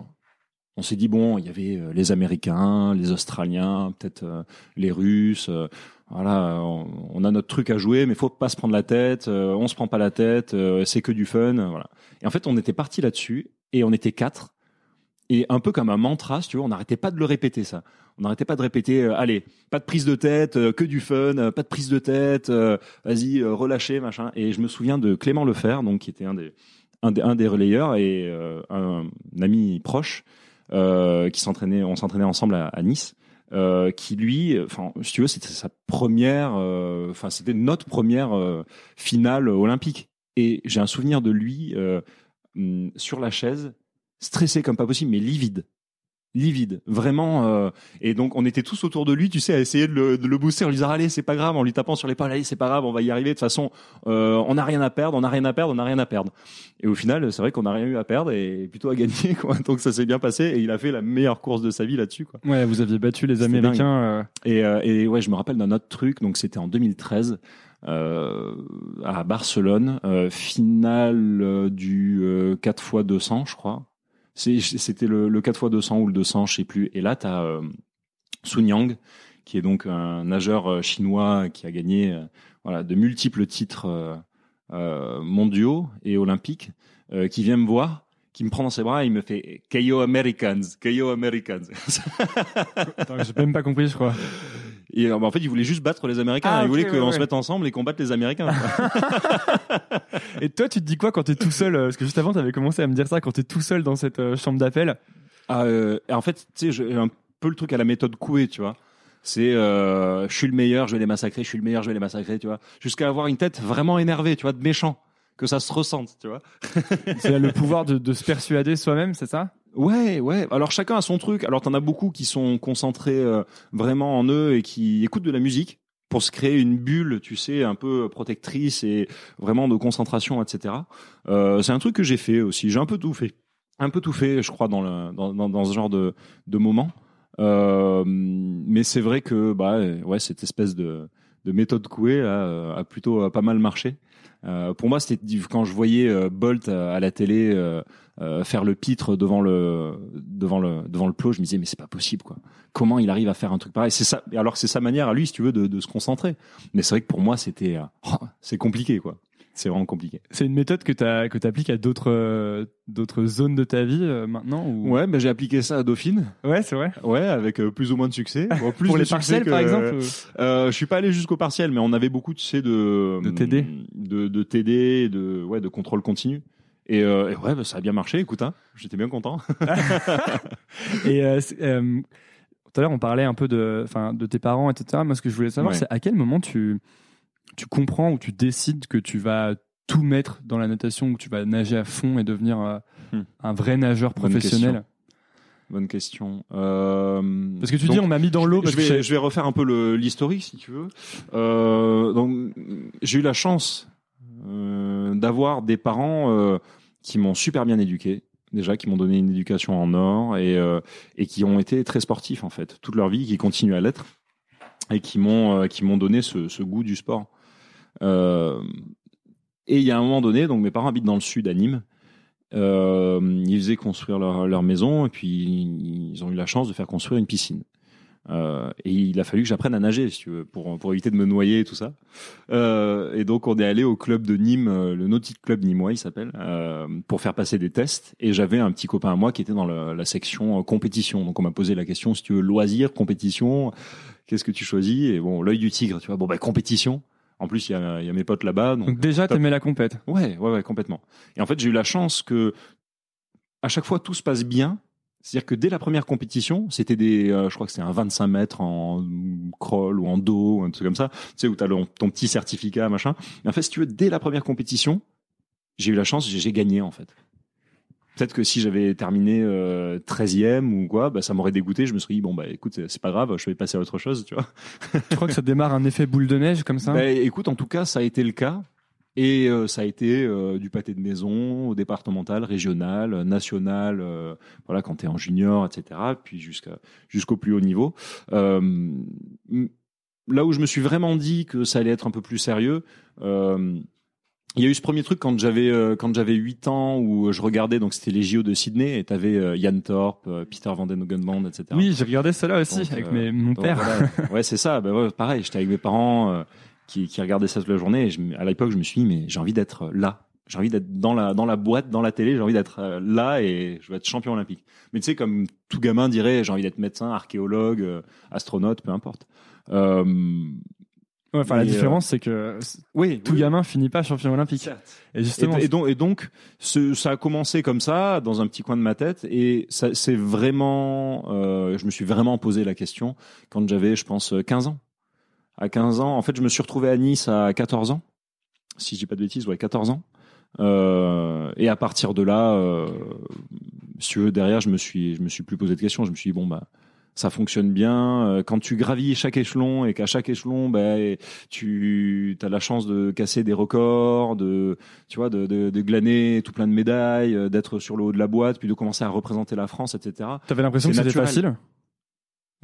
On s'est dit bon, il y avait euh, les Américains, les Australiens, peut-être euh, les Russes. voilà, on, a notre truc à jouer, mais faut pas se prendre la tête. on se prend pas la tête. c'est que du fun. Voilà. Et en fait, on était parti là-dessus et on était quatre. Et un peu comme un mantra, si tu veux, on n'arrêtait pas de le répéter ça. On n'arrêtait pas de répéter, euh, allez, pas de prise de tête, euh, que du fun, euh, pas de prise de tête, vas-y, relâchez, machin. Et je me souviens de Clément Lefer, donc qui était un des un des, relayeurs et un, ami proche qui s'entraînait, on s'entraînait ensemble à, Nice. Qui lui, enfin, si tu veux, c'était sa première, enfin, c'était notre première finale olympique. Et j'ai un souvenir de lui hum, sur la chaise, stressé comme pas possible, mais livide. Livide, vraiment. euh, et donc, on était tous autour de lui, tu sais, à essayer de le, de le booster, en lui disant allez, c'est pas grave, en lui tapant sur l'épaule, allez, c'est pas grave, on va y arriver. De toute façon, euh, on n'a rien à perdre, on n'a rien à perdre, on n'a rien à perdre. Et au final, c'est vrai qu'on n'a rien eu à perdre et plutôt à gagner, quoi. Donc, ça s'est bien passé et il a fait la meilleure course de sa vie là-dessus, quoi. Ouais, vous aviez battu les Américains. euh, Et, euh, et ouais, je me rappelle d'un autre truc. Donc c'était en 2013 euh, à Barcelone, euh, finale euh, du euh, 4 x 200, je crois. C'était le, le 4 x 200 ou le 200, je sais plus. Et là, tu as euh, Sun Yang, qui est donc un nageur euh, chinois qui a gagné euh, voilà, de multiples titres euh, euh, mondiaux et olympiques, euh, qui vient me voir, qui me prend dans ses bras et il me fait KO Americans, KO Americans. J'ai même pas compris, je crois. Et euh, bah, en fait, il voulait juste battre les Américains. Ah, il voulait qu'on ouais. se mette ensemble et qu'on batte les Américains. Et toi, tu te dis quoi quand t'es tout seul euh, Parce que juste avant, t'avais commencé à me dire ça quand t'es tout seul dans cette euh, chambre d'appel? Ah, euh, en fait, tu sais, j'ai un peu le truc à la méthode Coué, tu vois. C'est, euh, je suis le meilleur, je vais les massacrer. Je suis le meilleur, je vais les massacrer, tu vois. Jusqu'à avoir une tête vraiment énervée, tu vois, de méchant, que ça se ressente, tu vois. C'est le pouvoir de, de se persuader soi-même, c'est ça? Ouais, ouais. Alors chacun a son truc. Alors t'en as beaucoup qui sont concentrés euh, vraiment en eux et qui écoutent de la musique pour se créer une bulle, tu sais, un peu protectrice et vraiment de concentration, etc. Euh, c'est un truc que j'ai fait aussi. J'ai un peu tout fait, un peu tout fait, je crois, dans dans dans, ce genre de de moment. Euh, mais c'est vrai que bah ouais, cette espèce de de méthode couée a plutôt pas mal marché. Pour moi, c'était quand je voyais Bolt à la télé. Euh, faire le pitre devant le devant le devant le plot, je me disais mais c'est pas possible quoi. Comment il arrive à faire un truc pareil? C'est ça. Alors c'est sa manière à lui, si tu veux, de, de se concentrer. Mais c'est vrai que pour moi c'était euh, oh, c'est compliqué quoi. C'est vraiment compliqué. C'est une méthode que tu que appliques à d'autres euh, d'autres zones de ta vie euh, maintenant ou... Ouais, ben j'ai appliqué ça à Dauphine. Ouais, c'est vrai. Ouais, avec euh, plus ou moins de succès. Bon, plus Pour de les partiels, que- par exemple. je suis pas allé jusqu'au partiel, mais on avait beaucoup, tu sais, de De TD. de, de TD, de ouais, de contrôle continu. Et, euh, et ouais, bah, ça a bien marché. Écoute, hein, j'étais bien content. Et euh, euh, tout à l'heure, on parlait un peu de, de tes parents, etc. Moi, ce que je voulais savoir, Ouais. c'est à quel moment tu, tu comprends ou tu décides que tu vas tout mettre dans la natation, que tu vas nager à fond et devenir Hmm. un vrai nageur professionnel? Bonne question. Euh, Parce que tu donc, dis, on m'a mis dans l'eau je vais, je- refaire un peu l'historique si tu veux. Euh, donc j'ai eu la chance d'avoir des parents euh, qui m'ont super bien éduqué, déjà qui m'ont donné une éducation en or et euh, et qui ont été très sportifs en fait toute leur vie, qui continuent à l'être et qui m'ont euh, qui m'ont donné ce, ce goût du sport. Euh, et il y a un moment donné, donc mes parents habitent dans le sud à Nîmes. Euh, ils faisaient construire leur, leur maison et puis ils ont eu la chance de faire construire une piscine. Euh, et il a fallu que j'apprenne à nager, si tu veux, pour, pour éviter de me noyer et tout ça. Euh, et donc on est allé au club de Nîmes, euh, le Nautic Club Nîmois, il s'appelle, euh, pour faire passer des tests. Et j'avais un petit copain à moi qui était dans le- la section euh, compétition. Donc on m'a posé la question, si tu veux, loisir, compétition, qu'est-ce que tu choisis? Et bon, l'œil du tigre, tu vois, bon bah compétition. En plus, il y a, y a mes potes là-bas. Donc, donc déjà, t'aimais la compète. Ouais, ouais, ouais, complètement. Et en fait, j'ai eu la chance que à chaque fois tout se passe bien C'est-à-dire que dès la première compétition, c'était des, euh, je crois que c'était un 25 mètres en crawl ou en dos, un truc comme ça, tu sais, où t'as ton petit certificat, machin. Et en fait, si tu veux, dès la première compétition, j'ai eu la chance, j'ai gagné, en fait. Peut-être que si j'avais terminé euh, 13e ou quoi, bah, ça m'aurait dégoûté. Je me serais dit, bon, bah, écoute, c'est pas grave, je vais passer à autre chose, tu vois. Tu crois que ça démarre un effet boule de neige comme ça? Bah, écoute, en tout cas, ça a été le cas. Et euh, ça a été euh, du pâté de maison au départemental, régional, euh, national, euh, voilà, quand tu es en junior, etc. Puis jusqu'à jusqu'au plus haut niveau. Euh, là où je me suis vraiment dit que ça allait être un peu plus sérieux, euh, il y a eu ce premier truc quand j'avais euh, quand j'avais 8 ans où je regardais donc c'était les JO de Sydney et t'avais Yann Thorpe, euh, Peter Van Den Hoogenband, etc. Oui, j'ai regardé là aussi Donc, avec mes, mon Donc, père. voilà. Ouais, c'est ça. Bah ouais, pareil, j'étais avec mes parents euh, qui, qui regardaient ça toute la journée. Et je à l'époque, je me suis dit, mais j'ai envie d'être là. J'ai envie d'être dans la, dans la boîte, dans la télé. J'ai envie d'être euh, là et je veux être champion olympique. Mais tu sais, comme tout gamin dirait, j'ai envie d'être médecin, archéologue, euh, astronaute, peu importe. Euh, Ouais, Enfin, la euh, différence, c'est que oui, tout oui. gamin finit pas champion olympique. Et Et, justement, et donc, et donc ce- ça a commencé comme ça, dans un petit coin de ma tête, et c'est vraiment, euh, je me suis vraiment posé la question quand j'avais, je pense, 15 ans. À 15 ans, en fait, je me suis retrouvé à Nice à 14 ans, si je dis pas de bêtises, ouais, 14 ans. Euh, et à partir de là, euh, si tu veux, derrière, je me suis, je me suis plus posé de questions. Je me suis dit bon bah, ça fonctionne bien. Euh, Quand tu gravis chaque échelon et qu'à chaque échelon, bah, tu as la chance de casser des records, de, tu vois, de, de, de glaner tout plein de médailles, euh, d'être sur le haut de la boîte, puis de commencer à représenter la France, etc. t'avais l'impression que c'était facile?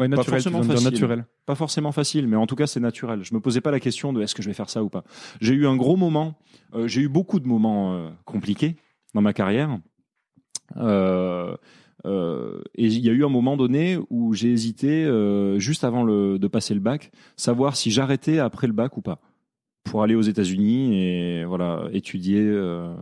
Ouais, naturel, tu forcément facile. naturel. Pas forcément facile, mais en tout cas c'est naturel. Je me posais pas la question de est-ce que je vais faire ça ou pas. J'ai eu un gros moment, euh, j'ai eu beaucoup de moments euh, compliqués dans ma carrière. Euh, et il y a eu un moment donné où j'ai hésité, juste avant le, de passer le bac, savoir si j'arrêtais après le bac ou pas, pour aller aux États-Unis et voilà étudier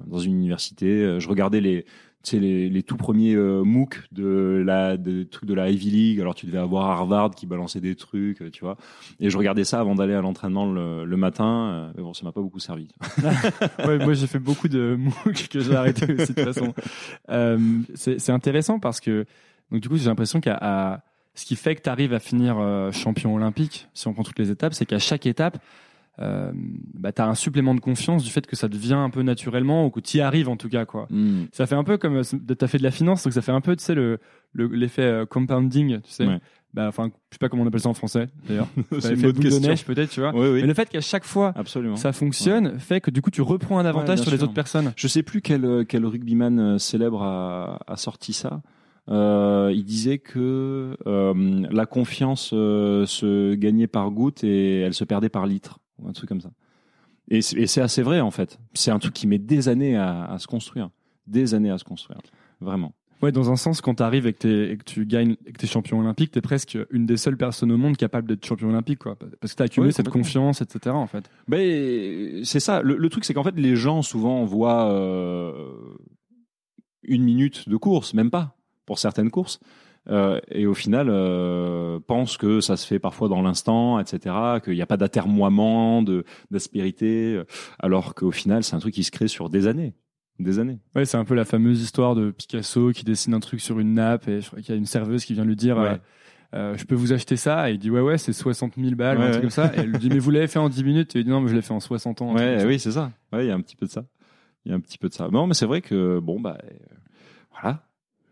dans une université. Je regardais les, tu sais, les, les tout premiers euh, MOOC de la de trucs de la Ivy League. Alors tu devais avoir Harvard qui balançait des trucs, euh, tu vois. Et je regardais ça avant d'aller à l'entraînement le, le matin. euh, Mais bon, ça m'a pas beaucoup servi. ouais, moi j'ai fait beaucoup de MOOC que j'ai arrêté aussi de toute façon. Euh, c'est intéressant parce que donc du coup j'ai l'impression qu'à ce qui fait que tu arrives à finir champion olympique, si on prend toutes les étapes, c'est qu'à chaque étape, euh, bah, tu as un supplément de confiance du fait que ça devient un peu naturellement ou que tu y arrives en tout cas. quoi. Ça fait un peu comme tu as fait de la finance, donc ça fait un peu tu sais, le le- l'effet euh, compounding, tu sais. Ouais. Bah, enfin, je sais pas comment on appelle ça en français d'ailleurs. C'est une L'effet boule de question. neige peut-être, tu vois. Oui, oui. Mais le fait qu'à chaque fois Absolument. ça fonctionne fait que du coup tu reprends un avantage sur les sûr. autres personnes. Je sais plus quel, euh, quel rugbyman euh, célèbre a, a sorti ça. Euh, il disait que euh, la confiance euh, se gagnait par goutte et elle se perdait par litre, ou un truc comme ça. Et c'est assez vrai en fait. C'est un truc qui met des années à, à se construire, des années à se construire, vraiment. Ouais, dans un sens, quand tu arrives et que, t'es- et que tu gagnes et que tu es champion olympique, tu es presque une des seules personnes au monde capable d'être champion olympique, quoi. Parce que tu as accumulé Ouais, cette confiance, etc. en fait. Ben c'est ça. Le, le truc c'est qu'en fait les gens souvent voient euh, une minute de course, même pas pour certaines courses. Euh, et au final, euh, pensent que ça se fait parfois dans l'instant, etc., qu'il n'y a pas d'atermoiement, d'aspérité, euh, alors qu'au final, c'est un truc qui se crée sur des années, des années. Ouais, c'est un peu la fameuse histoire de Picasso qui dessine un truc sur une nappe et je crois qu'il y a une serveuse qui vient lui dire Ouais. euh, Je peux vous acheter ça Et il dit Ouais, ouais, c'est 60 000 balles, ou un Ouais, truc comme ça. Et elle lui dit Mais vous l'avez fait en 10 minutes Et il dit Non, mais je l'ai fait en 60 ans. Ouais, oui, c'est ça. Ouais, il y a un petit peu de ça. Il y a un petit peu de ça. Non, mais c'est vrai que bon bah euh, voilà.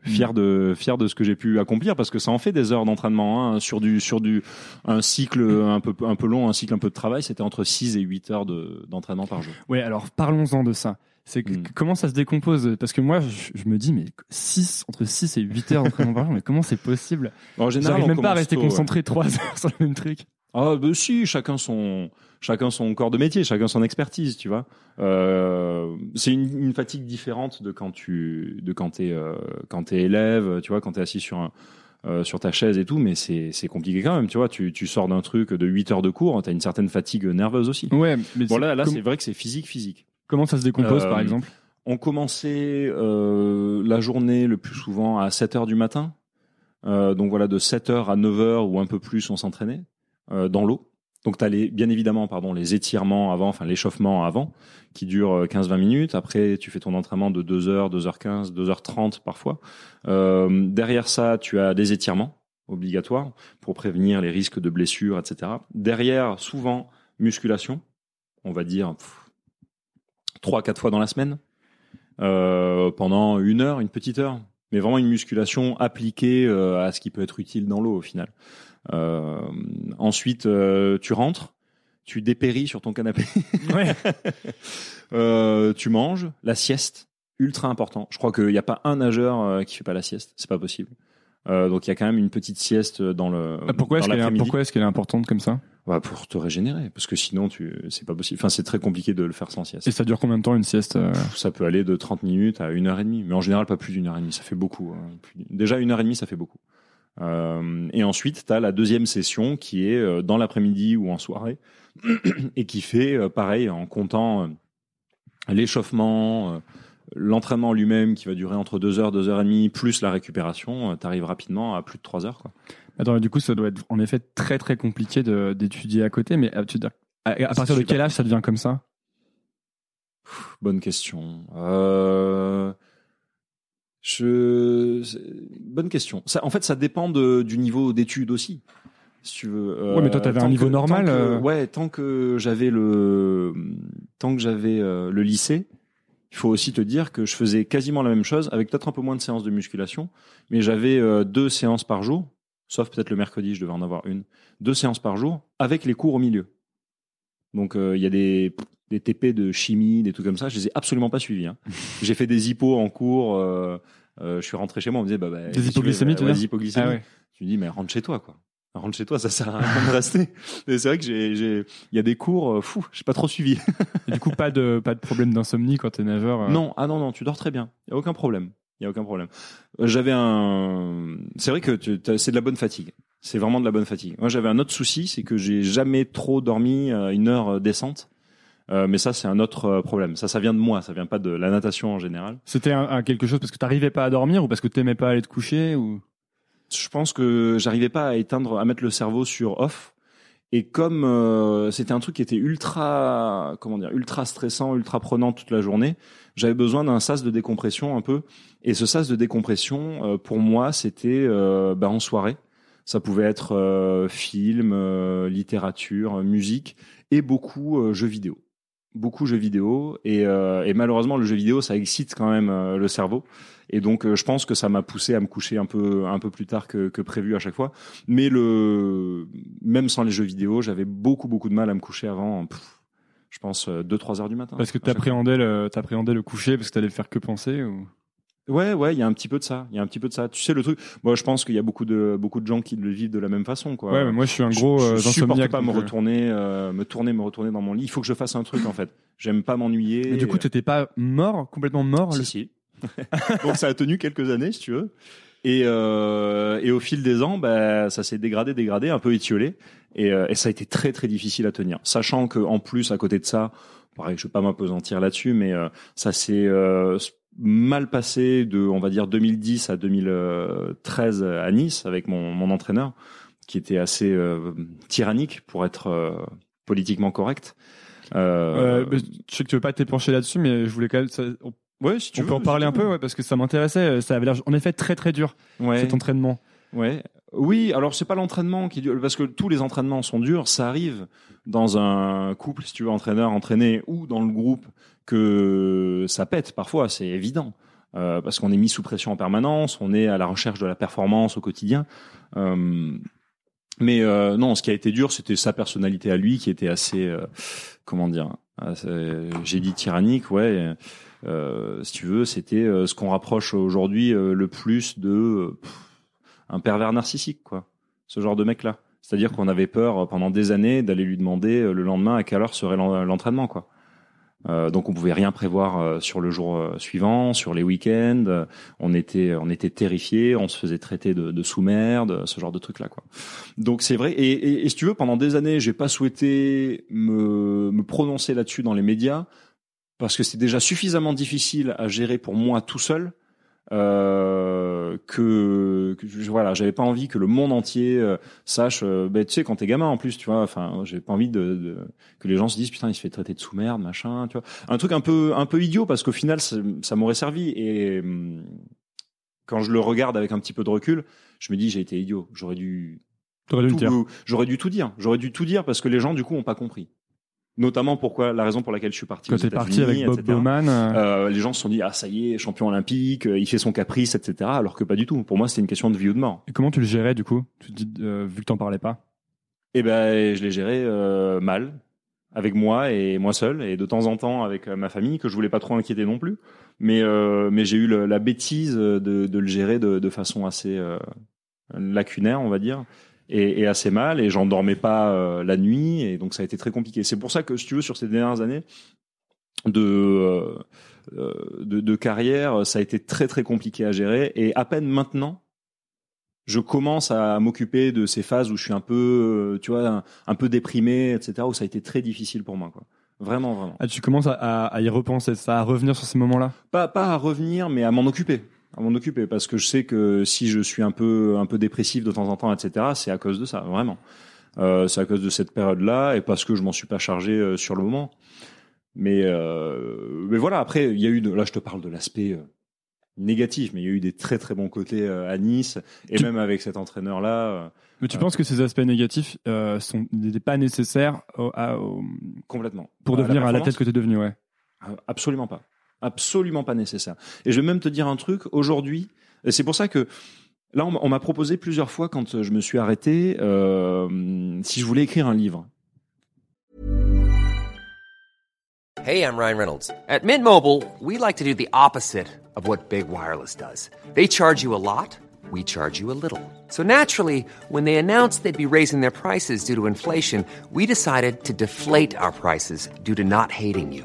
Fier de fier de ce que j'ai pu accomplir parce que ça en fait des heures d'entraînement hein, sur du sur du un cycle un peu un peu long un cycle un peu de travail c'était entre 6 et 8 heures de d'entraînement par jour. Ouais, alors parlons-en de ça. C'est Mm. comment ça se décompose? Parce que moi, je, je me dis, mais 6, entre 6 et 8 heures d'entraînement par jour, mais comment c'est possible? En général, J'arrive même pas à rester tôt, ouais. concentré 3 heures sur le même truc. Ah bah si, chacun son chacun son corps de métier, chacun son expertise, tu vois. Euh, c'est une, une fatigue différente de quand tu de quand t'es euh, quand t'es élève, tu vois, quand t'es assis sur un euh, sur ta chaise et tout, mais c'est c'est compliqué quand même, tu vois. Tu tu sors d'un truc de 8 heures de cours, t'as une certaine fatigue nerveuse aussi. Ouais, mais Bon là là c'est vrai que c'est physique physique. comment ça se décompose, par exemple? On commençait la journée le plus souvent à 7 heures du matin. Donc voilà, de 7 heures à 9 heures ou un peu plus, on s'entraînait dans l'eau. Donc tu as les, bien évidemment pardon, les étirements avant, enfin l'échauffement avant, qui dure 15-20 minutes. Après, tu fais ton entraînement de 2h, 2h15, 2h30 parfois. Euh, derrière ça, tu as des étirements obligatoires pour prévenir les risques de blessures, etc. Derrière, souvent, musculation, on va dire 3-4 fois dans la semaine, euh, pendant une heure, une petite heure. Mais vraiment une musculation appliquée euh, à ce qui peut être utile dans l'eau au final. Euh, ensuite, euh, tu rentres, tu dépéris sur ton canapé. Ouais. Euh, tu manges, la sieste, ultra important. Je crois qu'il n'y a pas un nageur qui fait pas la sieste, c'est pas possible. Euh, donc il y a quand même une petite sieste dans le. Ah, Pourquoi est-ce qu'elle est, importante comme ça? Bah, pour te régénérer, parce que sinon tu, c'est pas possible. Enfin, c'est très compliqué de le faire sans sieste. Et ça dure combien de temps une sieste euh? Ça peut aller de 30 minutes à une heure et demie, mais en général pas plus d'une heure et demie. Ça fait beaucoup. hein. Déjà une heure et demie, ça fait beaucoup. Euh, et ensuite, tu as la deuxième session qui est euh, dans l'après-midi ou en soirée et qui fait euh, pareil en comptant l'échauffement, l'entraînement lui-même qui va durer entre deux heures, deux heures et demie, plus la récupération. tu arrives rapidement à plus de trois heures. Quoi. Attends, du coup, ça doit être en effet très très compliqué d'étudier à côté, mais tu veux dire, à, à partir de quel âge ça devient comme ça? Bonne question. Euh... Je... Bonne question. Ça, en fait, ça dépend de, du niveau d'études aussi. Si tu veux. Euh, Ouais, mais toi, t'avais un niveau que- normal, tant que- euh. Ouais, tant que j'avais le, tant que j'avais euh, le lycée, il faut aussi te dire que je faisais quasiment la même chose, avec peut-être un peu moins de séances de musculation, mais j'avais euh, deux séances par jour, sauf peut-être le mercredi, je devais en avoir une, deux séances par jour, avec les cours au milieu. Donc il y a des, des TP de chimie, des trucs comme ça, je les ai absolument pas suivis. Hein. J'ai fait des hippos en cours. euh, je suis rentré chez moi, on me disait bah, bah, Des que tu veux hypoglycémies, Bah, tu ouais, hypoglycémies. Ah ouais. Tu me dis mais rentre chez toi quoi. Rentre chez toi, ça sert à rien de rester. C'est vrai que j'ai, j'ai, il y a des cours, euh, fou, j'ai pas trop suivi. Et du coup, pas de pas de problème d'insomnie quand t'es nageur. euh. Non, ah non non, tu dors très bien. Il y a aucun problème. Il y a aucun problème. Euh, J'avais un, c'est vrai que c'est de la bonne fatigue. C'est vraiment de la bonne fatigue. Moi, j'avais un autre souci, c'est que j'ai jamais trop dormi une heure euh, décente. Euh, mais ça, c'est un autre euh, problème. Ça, ça vient de moi. Ça vient pas de la natation en général. C'était un, un quelque chose parce que t'arrivais pas à dormir ou parce que t'aimais pas aller te coucher ou? Je pense que j'arrivais pas à éteindre, à mettre le cerveau sur off. Et comme euh, c'était un truc qui était ultra, comment dire, ultra stressant, ultra prenant toute la journée, j'avais besoin d'un sas de décompression un peu. Et ce sas de décompression, euh, pour moi, c'était euh, bah, en soirée. Ça pouvait être euh, film, euh, littérature, musique et beaucoup euh, jeux vidéo. Beaucoup jeux vidéo et, euh, et malheureusement le jeu vidéo ça excite quand même euh, le cerveau et donc euh, je pense que ça m'a poussé à me coucher un peu un peu plus tard que, que prévu à chaque fois. Mais le même sans les jeux vidéo, j'avais beaucoup beaucoup de mal à me coucher avant. pff, je pense 2-3 heures du matin. parce que t'appréhendais le t'appréhendais le coucher parce que t'allais faire que penser ou? Ouais, ouais, il y a un petit peu de ça. Il y a un petit peu de ça. Tu sais le truc. Moi, je pense qu'il y a beaucoup de beaucoup de gens qui le vivent de la même façon, quoi. Ouais, mais moi je suis un gros je, euh, je supporte insomniaque. pas me euh, retourner, euh, me tourner, me retourner dans mon lit. Il faut que je fasse un truc en fait. J'aime pas m'ennuyer. Mais du coup, t'étais pas mort, complètement mort Si, le- si. Donc ça a tenu quelques années, si tu veux. Et, euh, et au fil des ans, bah, ça s'est dégradé, dégradé, un peu étiolé. Et, euh, et ça a été très, très difficile à tenir. Sachant que en plus, à côté de ça, pareil, je vais pas m'apesantir là-dessus, mais euh, ça s'est euh, mal passé de, on va dire, 2010 à 2013 à Nice avec mon, mon entraîneur, qui était assez euh, tyrannique pour être euh, politiquement correct. Euh, je sais que tu veux pas t'épancher là-dessus, mais je voulais quand même. ça- on, ouais, si tu on veux, peut en parler un peu, ouais, parce que ça m'intéressait. Ça avait l'air, en effet, très très dur Ouais. cet entraînement. Ouais. Oui, alors c'est pas l'entraînement qui est dur, parce que tous les entraînements sont durs. Ça arrive dans un couple, si tu veux, entraîneur, entraîné, ou dans le groupe, que ça pète parfois, c'est évident. Euh, parce qu'on est mis sous pression en permanence, on est à la recherche de la performance au quotidien. Euh, mais euh, non, ce qui a été dur, c'était sa personnalité à lui, qui était assez, euh, comment dire, j'ai dit tyrannique, ouais. Euh, si tu veux, c'était euh, ce qu'on rapproche aujourd'hui le plus de pff, un pervers narcissique, quoi. Ce genre de mec-là. C'est-à-dire qu'on avait peur pendant des années d'aller lui demander le lendemain à quelle heure serait l'en- l'entraînement, quoi. Euh, donc on pouvait rien prévoir euh, sur le jour euh, suivant, sur les week-ends. On était, on était terrifiés, on se faisait traiter de, de sous-merde, ce genre de trucs là, quoi. Donc c'est vrai. Et, et, et si tu veux, pendant des années, j'ai pas souhaité me, me prononcer là-dessus dans les médias parce que c'est déjà suffisamment difficile à gérer pour moi tout seul. Euh, que, que je- voilà, j'avais pas envie que le monde entier euh, sache. Euh, ben, tu sais, quand t'es gamin en plus, tu vois, enfin, j'ai pas envie de, de- que les gens se disent putain, il se fait traiter de sous merde, machin, tu vois, un truc un peu un peu idiot parce qu'au final, ça, ça m'aurait servi et hum, quand je le regarde avec un petit peu de recul, je me dis j'ai été idiot, j'aurais dû j'aurais dû tout dire, j'aurais dû tout dire parce que les gens du coup ont pas compris. Notamment pourquoi la raison pour laquelle je suis parti. Quand t'es parti avec Bob. Bowman, euh, Euh, les gens se sont dit ah ça y est champion olympique euh, il fait son caprice etc alors que pas du tout. Pour moi c'était une question de vie ou de mort. Et comment tu le gérais du coup? Tu dis, euh, vu que t'en parlais pas? Et ben je l'ai géré euh, mal avec moi et moi seul et de temps en temps avec euh, ma famille que je voulais pas trop inquiéter non plus. Mais euh, mais j'ai eu le- la bêtise de, de le gérer de, de façon assez euh, lacunaire on va dire et, et assez mal et j'en dormais pas euh, la nuit et donc ça a été très compliqué. C'est pour ça que si tu veux sur ces dernières années de euh, euh, de, de carrière ça a été très très compliqué à gérer. Et à peine maintenant je commence à m'occuper de ces phases où je suis un peu euh, tu vois un, un peu déprimé etc où ça a été très difficile pour moi quoi. Vraiment vraiment. Ah, Tu commences à, à- à y repenser, ça, à revenir sur ces moments-là? Pas pas à revenir mais à m'en occuper à m'en occuper parce que je sais que si je suis un peu un peu dépressif de temps en temps etc c'est à cause de ça vraiment euh, c'est à cause de cette période là et parce que je m'en suis pas chargé euh, sur le moment mais euh, mais voilà après il y a eu de, là je te parle de l'aspect négatif mais il y a eu des très très bons côtés à Nice et Tu- même avec cet entraîneur là Mais tu penses que ces aspects négatifs sont n'étaient pas nécessaires au- à- au- complètement pour À devenir à la tête que tu es devenu, ouais. Euh, Absolument pas. Absolument pas nécessaire. Et je vais même te dire un truc, aujourd'hui, c'est pour ça que là, on m'a- proposé plusieurs fois quand je me suis arrêté, euh, si je voulais écrire un livre. Hey, I'm Ryan Reynolds. At Mint Mobile, we like to do the opposite of what Big Wireless does. They charge you a lot, we charge you a little. So naturally, when they announced they'd be raising their prices due to inflation, we decided to deflate our prices due to not hating you.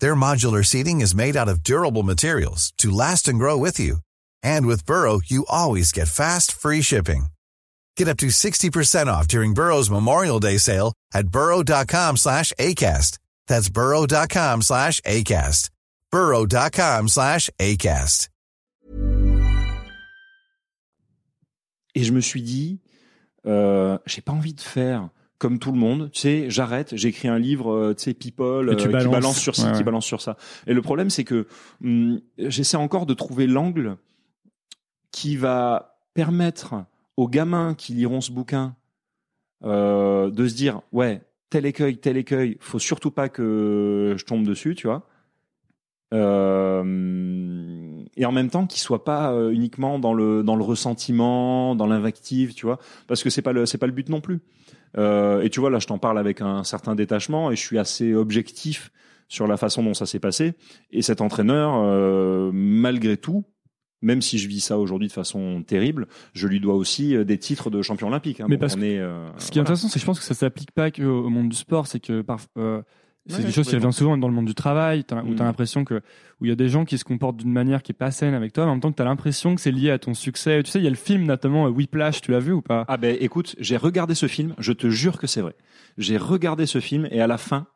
Their modular seating is made out of durable materials to last and grow with you. And with Burrow, you always get fast, free shipping. Get up to 60% off during Burrow's Memorial Day sale at burrow.com slash ACAST. That's burrow.com slash ACAST. burrow.com slash ACAST. Et je me suis dit, euh, j'ai pas envie de faire comme tout le monde. Tu sais, j'arrête, j'écris un livre, euh, tu sais, people, tu euh, qui balance sur ci, Ouais, qui ouais. balance sur ça. Et le problème, c'est que hum, j'essaie encore de trouver l'angle qui va permettre aux gamins qui liront ce bouquin euh, de se dire, ouais, tel écueil, tel écueil, faut surtout pas que je tombe dessus, tu vois. Euh, et en même temps qu'il soit pas euh, uniquement dans le dans le ressentiment, dans l'invective, tu vois, parce que c'est pas le c'est pas le but non plus. Euh, et tu vois là, je t'en parle avec un certain détachement et je suis assez objectif sur la façon dont ça s'est passé. Et cet entraîneur, euh, malgré tout, même si je vis ça aujourd'hui de façon terrible, je lui dois aussi euh, des titres de champion olympique. hein. Mais parce on est, euh, Ce qui est voilà. intéressant, c'est que je pense que ça s'applique pas que au monde du sport, c'est que par, euh, c'est Ouais, des choses qui reviennent souvent dans le monde du travail, où tu as Mm. l'impression que où il y a des gens qui se comportent d'une manière qui est pas saine avec toi, mais en même temps que tu as l'impression que c'est lié à ton succès. Tu sais, il y a le film notamment euh, Whiplash, tu l'as vu ou pas? Ah ben écoute, j'ai regardé ce film, je te jure que c'est vrai. J'ai regardé ce film et à la fin,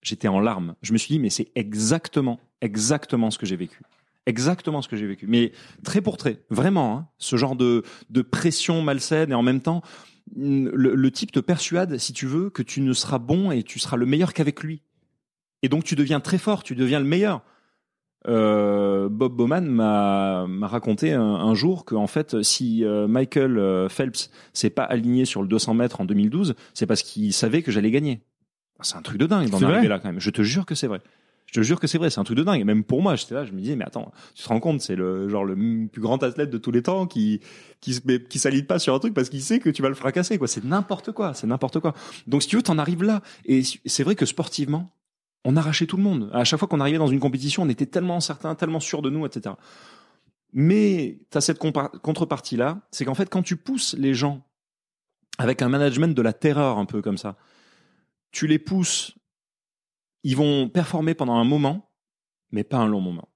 j'étais en larmes. Je me suis dit mais c'est exactement, exactement ce que j'ai vécu. Exactement ce que j'ai vécu. Mais très pour très, vraiment, hein, ce genre de, de pression malsaine et en même temps, le, le type te persuade, si tu veux, que tu ne seras bon et tu seras le meilleur qu'avec lui. Et donc tu deviens très fort, tu deviens le meilleur. Euh, Bob Bowman m'a m'a raconté un, un jour que en fait, si euh, Michael euh, Phelps s'est pas aligné sur le 200 mètres en 2012, c'est parce qu'il savait que j'allais gagner. C'est un truc de dingue d'en arriver là quand même. Je te jure que c'est vrai. Je te jure que c'est vrai, c'est un truc de dingue. Et même pour moi, j'étais là, je me disais, mais attends, tu te rends compte, c'est le genre le plus grand athlète de tous les temps qui qui qui s'aligne pas sur un truc parce qu'il sait que tu vas le fracasser. Quoi, c'est n'importe quoi, c'est n'importe quoi. Donc si tu veux, t'en arrives là. Et c'est vrai que sportivement, on arrachait tout le monde. À chaque fois qu'on arrivait dans une compétition, on était tellement certain, tellement sûr de nous, etc. Mais tu as cette compa- contrepartie-là, c'est qu'en fait, quand tu pousses les gens avec un management de la terreur un peu comme ça. Tu les pousses, ils vont performer pendant un moment, mais pas un long moment.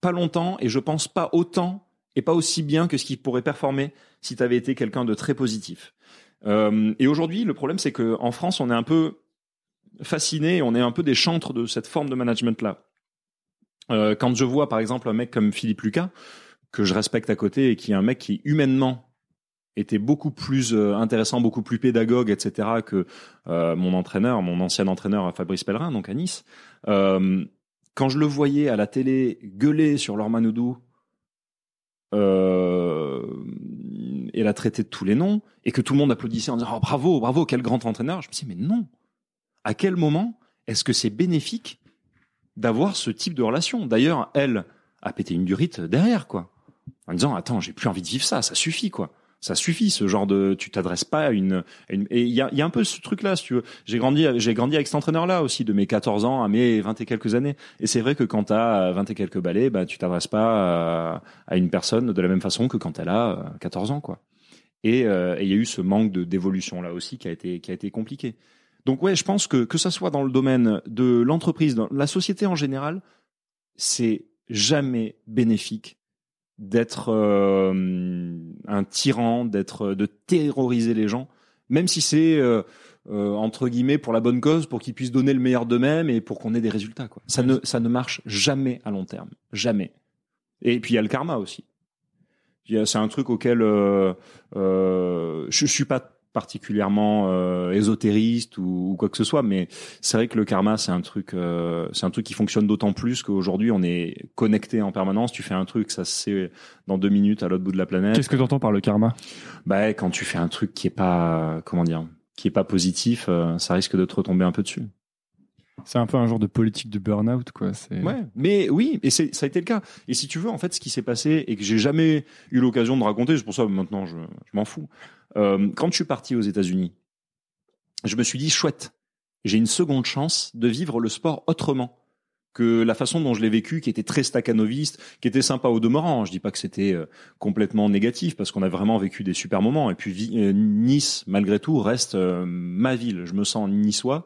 Pas longtemps, et je pense pas autant et pas aussi bien que ce qui pourrait performer si tu avais été quelqu'un de très positif. Euh, et aujourd'hui, le problème, c'est que en France, on est un peu fasciné, on est un peu des chantres de cette forme de management-là. Euh, quand je vois, par exemple, un mec comme Philippe Lucas, que je respecte à côté et qui est un mec qui humainement était beaucoup plus euh, intéressant, beaucoup plus pédagogue, etc. que euh, mon entraîneur, mon ancien entraîneur Fabrice Pellerin, donc à Nice. Euh, quand je le voyais à la télé gueuler sur leur Manoudou euh, et la traiter de tous les noms, et que tout le monde applaudissait en disant oh, bravo, bravo, quel grand entraîneur, je me dis mais non. À quel moment est-ce que c'est bénéfique d'avoir ce type de relation? D'ailleurs, elle a pété une durite derrière, quoi, en disant attends, j'ai plus envie de vivre ça, ça suffit, quoi ça suffit ce genre de tu t'adresses pas à une, une et il y a, y a un peu ce truc là si tu veux. J'ai grandi j'ai grandi avec cet entraîneur là aussi de mes 14 ans à mes 20 et quelques années. Et c'est vrai que quand tu as 20 et quelques balais bah tu t'adresses pas à, à, une personne de la même façon que quand elle a 14 ans quoi. Et euh, il y a eu ce manque de d'évolution là aussi qui a été qui a été compliqué. Donc ouais je pense que que ça soit dans le domaine de l'entreprise dans la société en général c'est jamais bénéfique d'être euh, un tyran, d'être de terroriser les gens, même si c'est euh, euh, entre guillemets pour la bonne cause, pour qu'ils puissent donner le meilleur d'eux-mêmes et pour qu'on ait des résultats. Quoi. Ça ne ça ne marche jamais à long terme, jamais. Et puis il y a le karma aussi. C'est un truc auquel euh, je, je suis pas particulièrement euh, ésotériste ou, ou, quoi que ce soit, mais c'est vrai que le karma c'est un truc, euh, c'est un truc qui fonctionne d'autant plus qu'aujourd'hui on est connecté en permanence. Tu fais un truc, ça se sait dans deux minutes à l'autre bout de la planète. Qu'est-ce que tu entends par le karma? Bah quand tu fais un truc qui est pas, comment dire, qui est pas positif, euh, ça risque de te retomber un peu dessus. C'est un peu un genre de politique de burn-out, quoi. Ouais, mais oui, et ça a été le cas. Et si tu veux, en fait, ce qui s'est passé et que j'ai jamais eu l'occasion de raconter, c'est pour ça que maintenant je, je m'en fous. Euh, quand je suis parti aux États-Unis, je me suis dit chouette, j'ai une seconde chance de vivre le sport autrement que la façon dont je l'ai vécu, qui était très staccanoviste, qui était sympa au demeurant. Je dis pas que c'était euh, complètement négatif, parce qu'on a vraiment vécu des super moments. Et puis euh, Nice, malgré tout, reste ma ville. Je me sens niçois.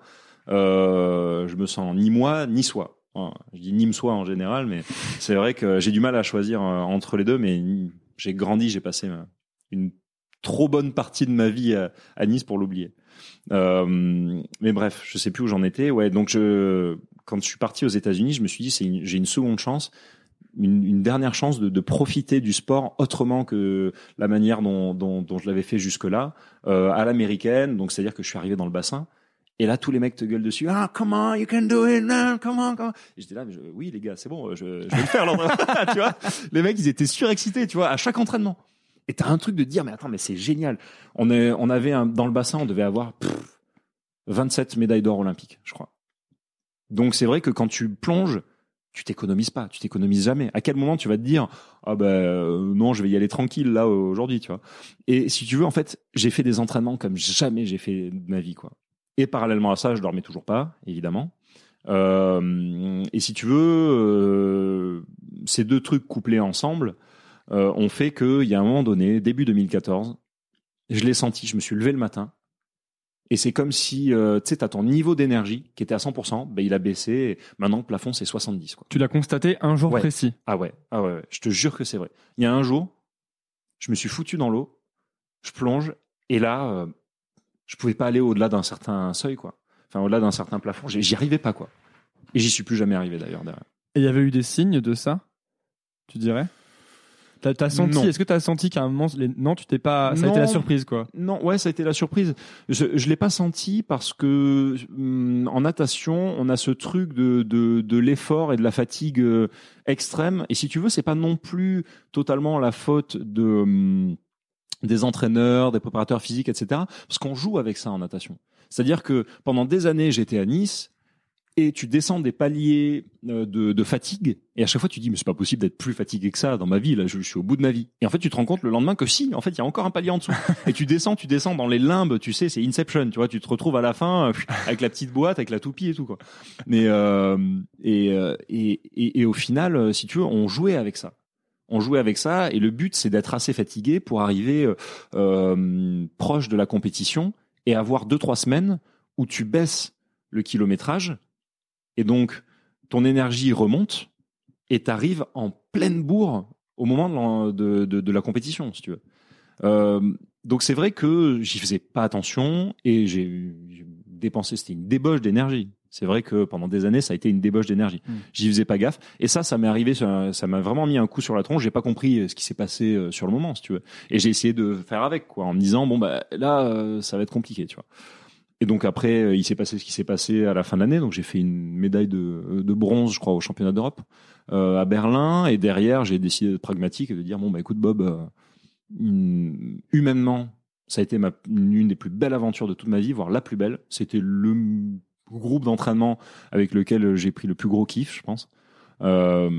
Euh, je me sens ni moi ni soi. je dis ni soi en général, mais c'est vrai que j'ai du mal à choisir entre les deux. Mais j'ai grandi, j'ai passé une trop bonne partie de ma vie à, Nice pour l'oublier. Euh, mais bref, je sais plus où j'en étais. Ouais, donc je, quand je suis parti aux États-Unis, je me suis dit c'est j'ai une seconde chance, une, une dernière chance de, de, profiter du sport autrement que la manière dont, dont, dont je l'avais fait jusque-là, euh, à l'américaine. Donc c'est-à-dire que je suis arrivé dans le bassin. Et là, tous les mecs te gueulent dessus. Ah, comment you can do it, now, comment, comment? Et j'étais là, mais je, oui, les gars, c'est bon, je, je vais le faire, tu vois? Les mecs, ils étaient surexcités, tu vois, à chaque entraînement. Et t'as un truc de dire, mais attends, mais c'est génial. On, est, on avait un, dans le bassin, on devait avoir 27 médailles d'or olympiques, je crois. Donc c'est vrai que quand tu plonges, tu t'économises pas, tu t'économises jamais. À quel moment tu vas te dire, ah ben euh, non, je vais y aller tranquille là aujourd'hui, tu vois? Et si tu veux, en fait, j'ai fait des entraînements comme jamais j'ai fait de ma vie, quoi. Et parallèlement à ça, je dormais toujours pas, évidemment. Euh, et si tu veux, euh, ces deux trucs couplés ensemble, euh, ont fait qu'il y a un moment donné, début 2014, je l'ai senti, je me suis levé le matin, et c'est comme si, tu sais, t'as ton niveau d'énergie qui était à 100%, ben il a baissé. Et maintenant, le plafond, c'est 70. Quoi. Tu l'as constaté un jour précis Ah ouais, ah ouais, je te jure que c'est vrai. Il y a un jour, je me suis foutu dans l'eau, je plonge, et là, je pouvais pas aller au-delà d'un certain seuil, quoi. Enfin, au-delà d'un certain plafond, j'y arrivais pas, quoi. Et j'y suis plus jamais arrivé, d'ailleurs, derrière. Et il y avait eu des signes de ça, tu dirais? T'as senti Est-ce que t'as senti qu'à un moment, les... non, tu t'es pas, ça a été la surprise quoi? Non, ouais, ça a été la surprise. Je, je l'ai pas senti parce que hum, en natation, on a ce truc de de, de l'effort et de la fatigue euh, extrême. Et si tu veux, c'est pas non plus totalement la faute de hum, des entraîneurs, des préparateurs physiques, etc. Parce qu'on joue avec ça en natation. C'est-à-dire que pendant des années, j'étais à Nice et tu descends des paliers euh, de, fatigue et à chaque fois tu dis mais c'est pas possible d'être plus fatigué que ça dans ma vie là je, suis au bout de ma vie et en fait tu te rends compte le lendemain que si en fait il y a encore un palier en dessous et tu descends tu descends dans les limbes tu sais c'est Inception tu vois tu te retrouves à la fin euh, avec la petite boîte avec la toupie et tout quoi mais euh, et, et, et, et au final si tu veux on jouait avec ça On jouait avec ça et le but c'est d'être assez fatigué pour arriver euh, euh, proche de la compétition et avoir deux trois semaines où tu baisses le kilométrage et donc ton énergie remonte et t'arrives en pleine bourre au moment de la, compétition, si tu veux. Euh, donc c'est vrai que j'y faisais pas attention et j'ai dépensé, c'était une débauche d'énergie. C'est vrai que pendant des années, ça a été une débauche d'énergie. Mm. J'y faisais pas gaffe. Et ça, ça m'est arrivé, ça m'a vraiment mis un coup sur la tronche. J'ai pas compris euh, ce qui s'est passé euh, sur le moment, si tu veux. Et j'ai essayé de faire avec, quoi, en me disant bon bah là, euh, ça va être compliqué, tu vois. Et donc après, il s'est passé ce qui s'est passé à la fin de l'année. Donc j'ai fait une médaille de, de bronze, je crois, au championnat d'Europe euh, à Berlin. Et derrière, j'ai décidé d'être pragmatique et de dire bon bah écoute Bob, euh, humainement, ça a été ma, une des plus belles aventures de toute ma vie, voire la plus belle. C'était le groupe d'entraînement avec lequel j'ai pris le plus gros kiff, je pense. Euh,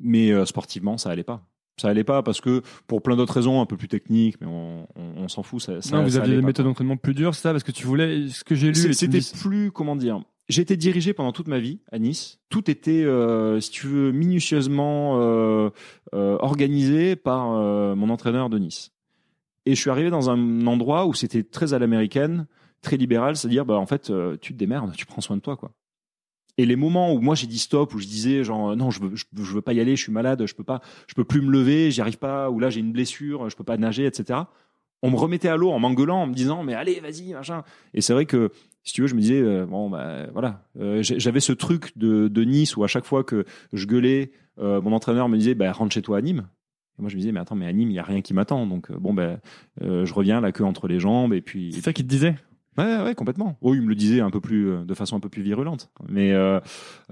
mais euh, sportivement, ça allait pas. Ça allait pas parce que pour plein d'autres raisons un peu plus techniques, mais on, on, on s'en fout. Ça, ça- non, vous ça aviez des méthodes d'entraînement plus dures, c'est ça Parce que tu voulais, ce que j'ai lu, C'était dis- plus, comment dire, j'ai été dirigé pendant toute ma vie à Nice. Tout était, euh, si tu veux, minutieusement euh, euh, organisé par euh, mon entraîneur de Nice. Et je suis arrivé dans un endroit où c'était très à l'américaine, très libéral, c'est-à-dire, bah, en fait, euh, tu te démerdes, tu prends soin de toi, quoi. Et les moments où moi j'ai dit stop, où je disais genre non, je veux, je, veux pas y aller, je suis malade, je peux pas, je peux plus me lever, j'y arrive pas, ou là j'ai une blessure, je peux pas nager, etc. On me remettait à l'eau en m'engueulant, en me disant mais allez, vas-y, machin. Et c'est vrai que si tu veux, je me disais euh, bon bah voilà, Euh, j'avais ce truc de, de Nice où à chaque fois que je gueulais, euh, mon entraîneur me disait bah rentre chez toi à Nîmes. Et moi je me disais mais attends mais à Nîmes il y a rien qui m'attend donc euh, bon ben euh, je reviens la queue entre les jambes et puis C'est ça qu'il te disait? Ouais, ouais, complètement. Oh, il me le disait un peu plus, euh, de façon un peu plus virulente. Mais, euh,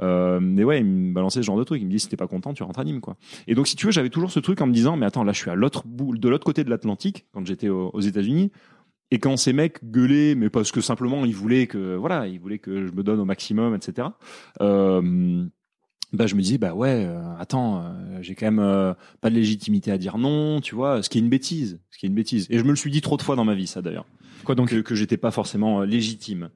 euh, mais ouais, il me balançait ce genre de truc. Il me dit, si t'es pas content, tu rentres à Nîmes, quoi. Et donc, si tu veux, j'avais toujours ce truc en me disant, mais attends, là, je suis à l'autre bout, de l'autre côté de l'Atlantique, quand j'étais aux, aux États-Unis. Et quand ces mecs gueulaient, mais parce que simplement ils voulaient que, voilà, ils voulaient que je me donne au maximum, etc. Euh, bah, je me disais, bah ouais, euh, attends, euh, j'ai quand même euh, pas de légitimité à dire non, tu vois, ce qui est une bêtise, ce qui est une bêtise. Et je me le suis dit trop de fois dans ma vie, ça d'ailleurs Quoi donc que, que j'étais pas forcément euh, légitime.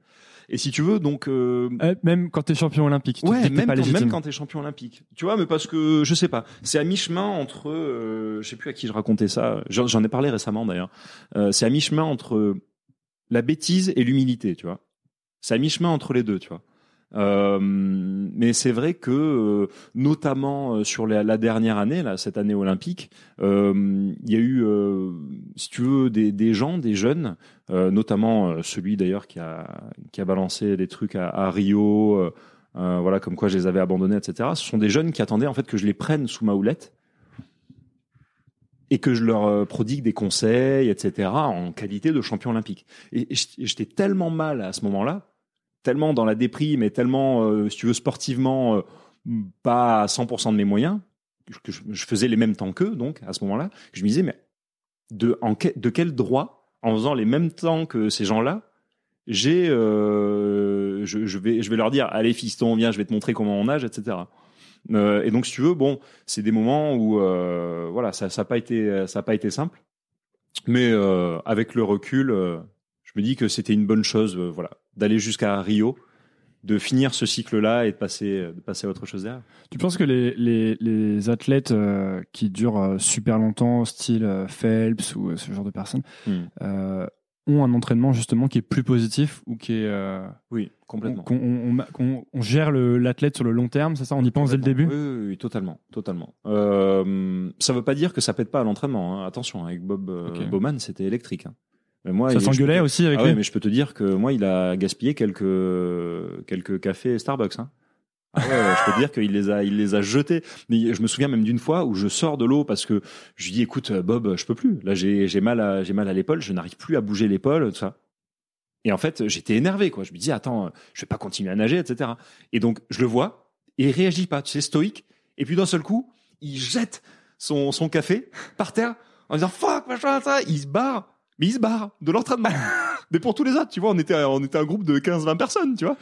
Et si tu veux, donc euh, Euh, Même quand t'es champion olympique, tu te ouais, dis même pas quand, légitime. même quand t'es champion olympique, tu vois, mais parce que je sais pas, c'est à mi chemin entre, euh, je sais plus à qui je racontais ça, j'en ai parlé récemment d'ailleurs. Euh, c'est à mi chemin entre la bêtise et l'humilité, tu vois. C'est à mi chemin entre les deux, tu vois. Euh, mais c'est vrai que, euh, notamment euh, sur la, dernière année, là, cette année olympique, euh, il y a eu, si tu veux, des, des gens, des jeunes, notamment celui d'ailleurs qui a, qui a balancé des trucs à, à Rio, voilà, comme quoi je les avais abandonnés, etc. Ce sont des jeunes qui attendaient en fait que je les prenne sous ma houlette et que je leur prodigue des conseils, etc. en qualité de champion olympique. Et j'étais tellement mal à ce moment-là, tellement dans la déprime et tellement, euh, si tu veux, sportivement, euh, pas à 100% de mes moyens, que je, faisais les mêmes temps qu'eux, donc, à ce moment-là, je me disais, mais de, en que- de quel droit, en faisant les mêmes temps que ces gens-là, j'ai, euh, je, je vais, je vais leur dire, allez fiston, viens, je vais te montrer comment on nage, etc. Euh, et donc, si tu veux, bon, c'est des moments où, euh, voilà, ça, ça a pas été, ça a pas été simple, mais euh, avec le recul, je me dis que c'était une bonne chose, voilà, d'aller jusqu'à Rio, de finir ce cycle-là et de passer, de passer à autre chose derrière. Tu penses que les, les, les athlètes euh, qui durent euh, super longtemps, style euh, Phelps ou ce genre de personnes, Hmm. euh, ont un entraînement justement qui est plus positif ou qui est Oui, complètement. qu'on on, on- qu'on- on gère l'athlète sur le long terme, c'est ça? On y pense dès le début? Oui, oui, oui, totalement, totalement. Ça veut pas dire que ça pète pas à l'entraînement. hein. Attention, avec Bob. Bowman, c'était électrique. hein. Mais moi, Ça s'engueulait aussi avec Ah lui ouais, mais je peux te dire que moi, il a gaspillé quelques quelques cafés Starbucks. Hein. Ah ouais, ouais, je peux te dire qu'il les a, il les a jetés. Mais je me souviens même d'une fois où je sors de l'eau parce que je lui dis, écoute, Bob, je peux plus. Là, j'ai j'ai mal à j'ai mal à l'épaule, je n'arrive plus à bouger l'épaule, tout ça. Et en fait, j'étais énervé, quoi. Je me dis, attends, je vais pas continuer à nager, etc. Et donc, je le vois et il réagit pas, tu sais, stoïque. Et puis d'un seul coup, il jette son son café par terre en disant fuck machin ça. Il se barre, mais il se barre de l'entraînement. mais pour tous les autres, tu vois, on était on était un groupe de 15-20 personnes, tu vois.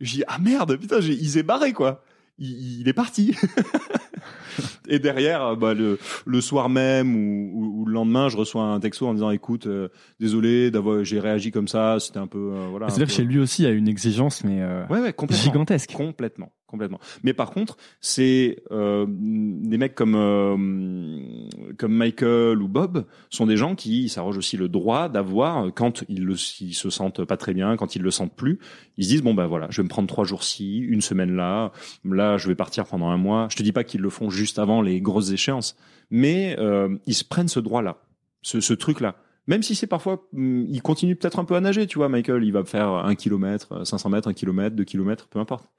Je dis ah merde, putain, j'ai- il s'est barré quoi. Il, il est parti. et derrière, euh, bah, le, le soir même ou, ou, ou le lendemain, je reçois un texto en disant écoute, euh, désolé d'avoir, j'ai réagi comme ça, c'était un peu euh, voilà. C'est-à-dire que chez lui aussi, il y a une exigence, mais euh, Ouais, ouais, complètement. gigantesque. Complètement, complètement. Mais par contre, c'est euh, des mecs comme euh, comme Michael ou Bob sont des gens qui s'arrogent aussi le droit d'avoir quand ils, se sentent pas très bien, quand ils le sentent plus, ils se disent bon bah voilà, je vais me prendre trois jours ci, une semaine là, là je vais partir pendant un mois. Je te dis pas qu'ils le font juste avant les grosses échéances, mais euh, ils se prennent ce droit là, ce, ce truc là. Même si c'est parfois, hum, il continue peut-être un peu à nager, tu vois, Michael, il va faire un kilomètre, 500 mètres, un kilomètre, deux kilomètres, peu importe.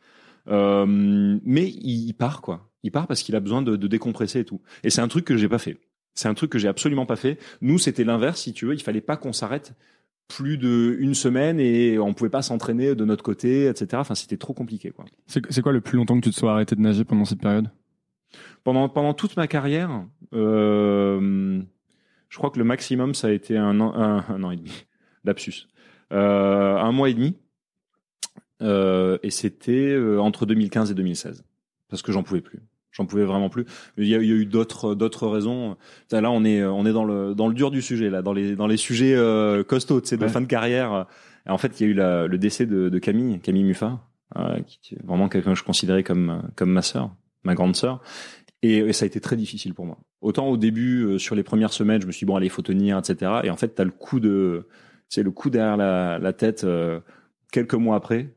Euh, mais il, il part quoi. Il part parce qu'il a besoin de, de décompresser et tout. Et c'est un truc que j'ai pas fait. C'est un truc que j'ai absolument pas fait. Nous, c'était l'inverse, si tu veux. Il fallait pas qu'on s'arrête plus de une semaine et on pouvait pas s'entraîner de notre côté, etc. Enfin, c'était trop compliqué quoi. C'est c'est quoi le plus longtemps que tu te sois arrêté de nager pendant cette période? Pendant pendant toute ma carrière, euh, je crois que le maximum ça a été un an, un, un an et demi. Lapsus. Euh, un mois et demi. Euh, et c'était euh, entre 2015 et 2016 parce que j'en pouvais plus. J'en pouvais vraiment plus. Il y a, il y a eu d'autres d'autres raisons. Là, on est on est dans le dans le dur du sujet là, dans les dans les sujets euh, costauds, sais, de Ouais. fin de carrière. Et en fait, il y a eu la- le décès de, de Camille, Camille Muffat, euh, qui est vraiment quelqu'un que je considérais comme comme ma sœur, ma grande sœur. Et, et ça a été très difficile pour moi. Autant au début, euh, sur les premières semaines, je me suis dit, bon, allez, faut tenir, etc. Et en fait, t'as le coup de, c'est le coup derrière la, la tête euh, quelques mois après,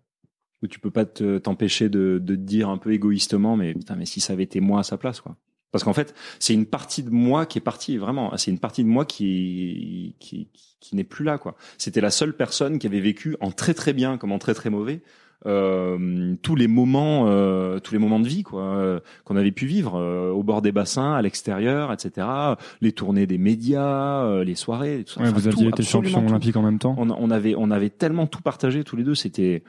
où tu peux pas te- t'empêcher de, de te dire un peu égoïstement, mais putain, mais si ça avait été moi à sa place, quoi. Parce qu'en fait, c'est une partie de moi qui est partie, vraiment. C'est une partie de moi qui, qui, qui n'est plus là, quoi. C'était la seule personne qui avait vécu en très très bien comme en très très mauvais euh, tous les moments, euh, tous les moments de vie, quoi, euh, qu'on avait pu vivre euh, au bord des bassins, à l'extérieur, etc. Les tournées des médias, euh, les soirées, tout ça. Ouais, Enfin, Vous aviez tout, été champion olympique en même temps. On, on avait, on avait tellement tout partagé tous les deux. C'était,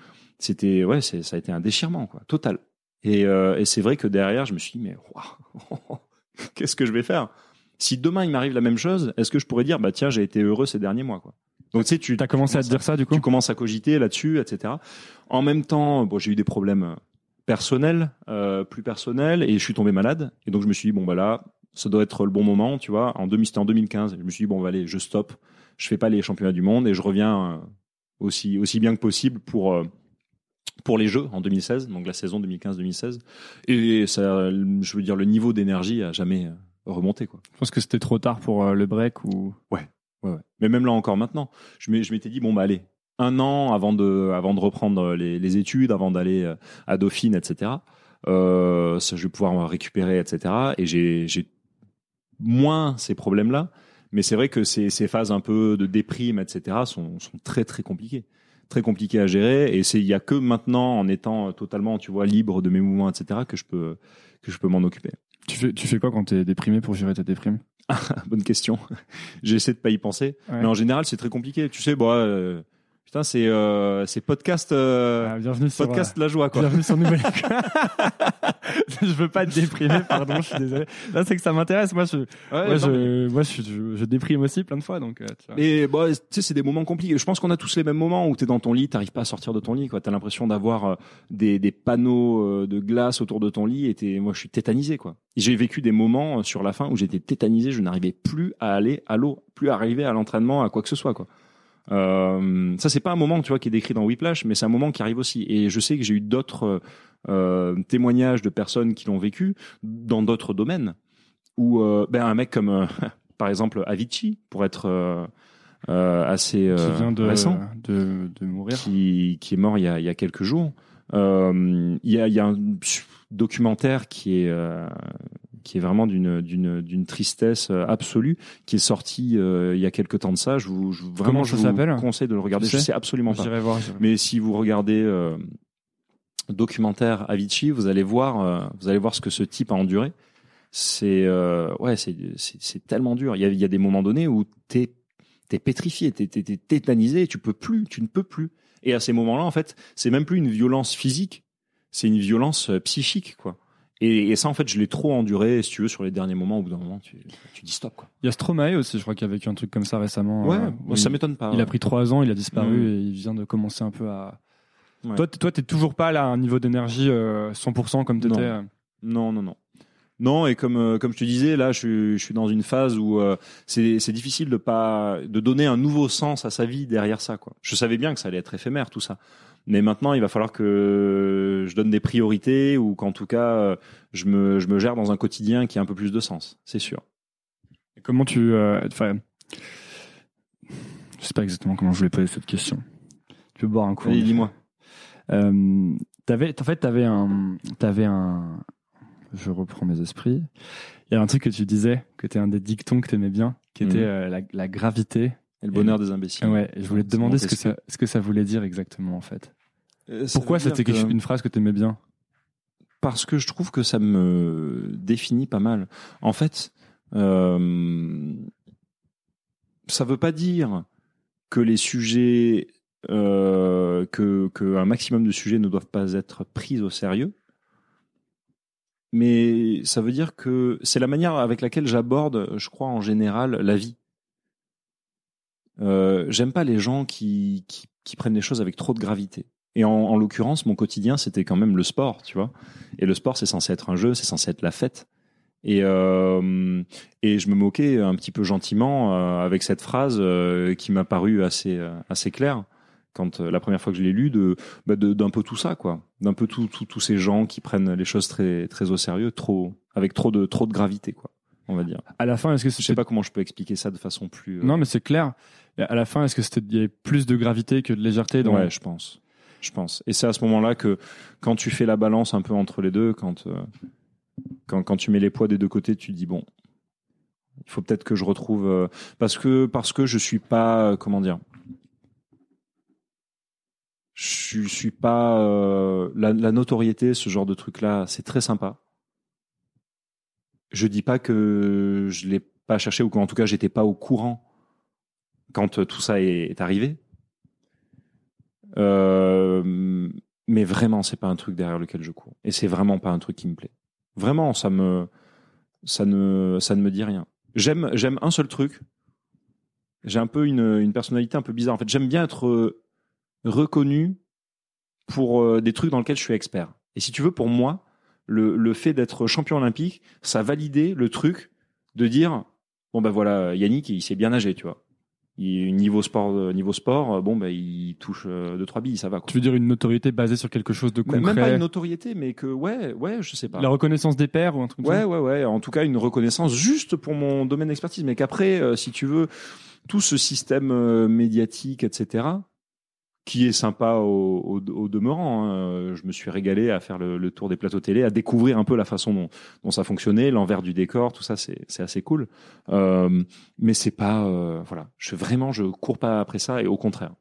c'était, ouais, ça a été un déchirement, quoi, total. Et, euh, et c'est vrai que derrière, je me suis dit, mais qu'est-ce que je vais faire? Si demain il m'arrive la même chose, est-ce que je pourrais dire, bah tiens, j'ai été heureux ces derniers mois, quoi? Donc tu sais, tu T'as commencé à te dire ça du coup? tu commences à cogiter là-dessus, etc. En même temps, bon, j'ai eu des problèmes euh, personnels, euh, plus personnels, et je suis tombé malade. Et donc je me suis dit bon bah là, ça doit être le bon moment, tu vois. En 2000, c'était en 2015. Je me suis dit bon bah allez, je stoppe, je fais pas les championnats du monde et je reviens euh, aussi aussi bien que possible pour euh, pour les Jeux en 2016, donc la saison 2015-2016. Et ça, je veux dire, le niveau d'énergie a jamais euh, remonté quoi. Je pense que c'était trop tard pour euh, le break ou. Ouais, ouais. Mais même là encore maintenant, je m'étais dit bon bah allez, un an avant de avant de reprendre les, les études, avant d'aller euh, à Dauphine, etc. Euh, ça, je vais pouvoir récupérer, etc. Et j'ai moins ces problèmes-là, mais c'est vrai que ces, ces phases un peu de déprime, etc. sont sont très très compliquées, très compliquées à gérer. Et c'est il y a que maintenant, en étant totalement, tu vois, libre de mes mouvements, etc. que je peux que je peux m'en occuper. Tu fais, tu fais quoi quand t'es déprimé pour gérer ta déprime? Bonne question. J'essaie de pas y penser. Ouais. Mais en général, c'est très compliqué. Tu sais, bon, euh, putain, c'est euh, c'est podcast euh, Ah, Bienvenue sur. podcast la joie quoi. Bienvenue sur Nouvelle École. je veux pas te déprimer, pardon, je suis désolé. Là, c'est que ça m'intéresse. Moi, je, Ouais, moi, mais- je, moi, je, je, je déprime aussi plein de fois, donc. euh, tu vois. Et bon, tu sais, c'est des moments compliqués. Je pense qu'on a tous les mêmes moments où tu es dans ton lit, t'arrives pas à sortir de ton lit. Tu as l'impression d'avoir euh, des, des panneaux euh, de glace autour de ton lit. Et t'es- moi, je suis tétanisé. quoi. J'ai vécu des moments euh, sur la fin où j'étais tétanisé. Je n'arrivais plus à aller à l'eau, plus à arriver à l'entraînement, à quoi que ce soit. quoi. Euh, ça, c'est pas un moment tu vois, qui est décrit dans Whiplash, mais c'est un moment qui arrive aussi. Et je sais que j'ai eu d'autres euh, témoignages de personnes qui l'ont vécu dans d'autres domaines. Où euh, ben, un mec comme, par exemple, Avicii, pour être assez qui vient de, récent, de, de mourir. qui, qui est mort il y a, il y a quelques jours. Il, y a, il y a un documentaire qui est, qui est vraiment d'une, d'une, d'une tristesse euh, absolue, qui est sorti euh, il y a quelques temps de ça. Je vous, je, vraiment, Comment je ça vous conseille de le regarder. Je sais absolument pas. Voir. Mais si vous regardez euh, documentaire Avicii, vous allez voir, euh, vous allez voir ce que ce type a enduré. C'est euh, ouais, c'est tellement dur. Il y a, il y a des moments donnés où t'es t'es pétrifié, t'es t'es t'es tétanisé, tu peux plus, tu ne peux plus. Et à ces moments-là, en fait, c'est même plus une violence physique, c'est une violence euh, psychique, quoi. Et, et ça, en fait, je l'ai trop enduré, si tu veux, sur les derniers moments. Au bout d'un moment, tu, tu dis stop, quoi. Il y a Stromae aussi, je crois qu'il a vécu un truc comme ça récemment. Ouais, euh, ça m'étonne pas. Il a pris trois ans, il a disparu Mm. et il vient de commencer un peu à. Ouais. Toi, toi, t'es toujours pas là à un niveau d'énergie euh, 100% comme t'étais. Non. euh. Non, non, non. Non, et comme euh, comme je te disais, là, je, suis- je suis dans une phase où euh, c'est c'est difficile de pas de donner un nouveau sens à sa vie derrière ça. Quoi. Je savais bien que ça allait être éphémère tout ça, mais maintenant, il va falloir que je donne des priorités ou qu'en tout cas, euh, je me je me gère dans un quotidien qui a un peu plus de sens. C'est sûr. Et Comment tu. euh, Enfin. je sais pas exactement comment je voulais poser cette question. Tu veux boire un coup Allez, dis-moi. Euh, t'avais, en fait, t'avais un, t'avais un. Je reprends mes esprits. Il y a un truc que tu disais, que t'es un des dictons que t'aimais bien, qui était euh, la, la gravité. Et le bonheur des imbéciles. Ouais, je voulais te demander ce que, ça, ce que ça voulait dire exactement, en fait. Euh, ça Pourquoi c'était que- une phrase que t'aimais bien? Parce que je trouve que ça me définit pas mal. En fait, euh, ça veut pas dire que les sujets, euh, que, que un maximum de sujets ne doivent pas être pris au sérieux, mais ça veut dire que c'est la manière avec laquelle j'aborde, je crois en général, la vie. Euh, J'aime pas les gens qui, qui, qui prennent les choses avec trop de gravité. Et en, en l'occurrence, mon quotidien, c'était quand même le sport, tu vois. Et le sport, c'est censé être un jeu, c'est censé être la fête. Et, euh, et je me moquais un petit peu gentiment euh, avec cette phrase euh, qui m'a paru assez, assez claire quand la première fois que je l'ai lu, de, bah, de- d'un peu tout ça, quoi, d'un peu tout, tout- tous ces gens qui prennent les choses très, très au sérieux, trop, avec trop de, trop de gravité, quoi, on va dire. À la fin, est-ce que Je sais pas comment je peux expliquer ça de façon plus. Non, mais c'est clair. À la fin, est-ce que c'était y avait plus de gravité que de légèreté dans Ouais, je pense. Je pense. Et c'est à ce moment-là que quand tu fais la balance un peu entre les deux, quand, euh, quand, tu mets les poids des deux côtés, tu te dis bon, il faut peut-être que je retrouve euh, parce que parce que je suis pas euh, comment dire, je suis pas la, la notoriété, ce genre de truc là, c'est très sympa. Je dis pas que je l'ai pas cherché ou qu'en tout cas j'étais pas au courant quand euh, tout ça est, arrivé. Euh, mais vraiment, c'est pas un truc derrière lequel je cours. Et c'est vraiment pas un truc qui me plaît. Vraiment, ça me, ça ne, ça ne me dit rien. J'aime, j'aime un seul truc. J'ai un peu une, personnalité un peu bizarre. En fait, j'aime bien être euh, reconnu pour des trucs dans lesquels je suis expert. Et si tu veux, pour moi, le, fait d'être champion olympique, ça validait le truc de dire, bon ben voilà, Yannick, il sait bien nager, tu vois. Il, niveau sport, euh, niveau sport, euh, bon ben il touche euh, deux trois billes, ça va. Quoi. Tu veux dire une notoriété basée sur quelque chose de concret Même pas une notoriété, mais que ouais, ouais, je sais pas. La reconnaissance des pairs ou un truc Ouais, ouais, ouais. En tout cas, une reconnaissance juste pour mon domaine d'expertise. Mais qu'après, si tu veux, tout ce système médiatique, etc., qui est sympa au, au, au demeurant. hein. Euh, Je me suis régalé à faire le, le tour des plateaux télé, à découvrir un peu la façon dont, dont ça fonctionnait, l'envers du décor, tout ça, c'est c'est assez cool. Euh, mais c'est pas, euh, voilà. Je vraiment, je cours pas après ça, et au contraire.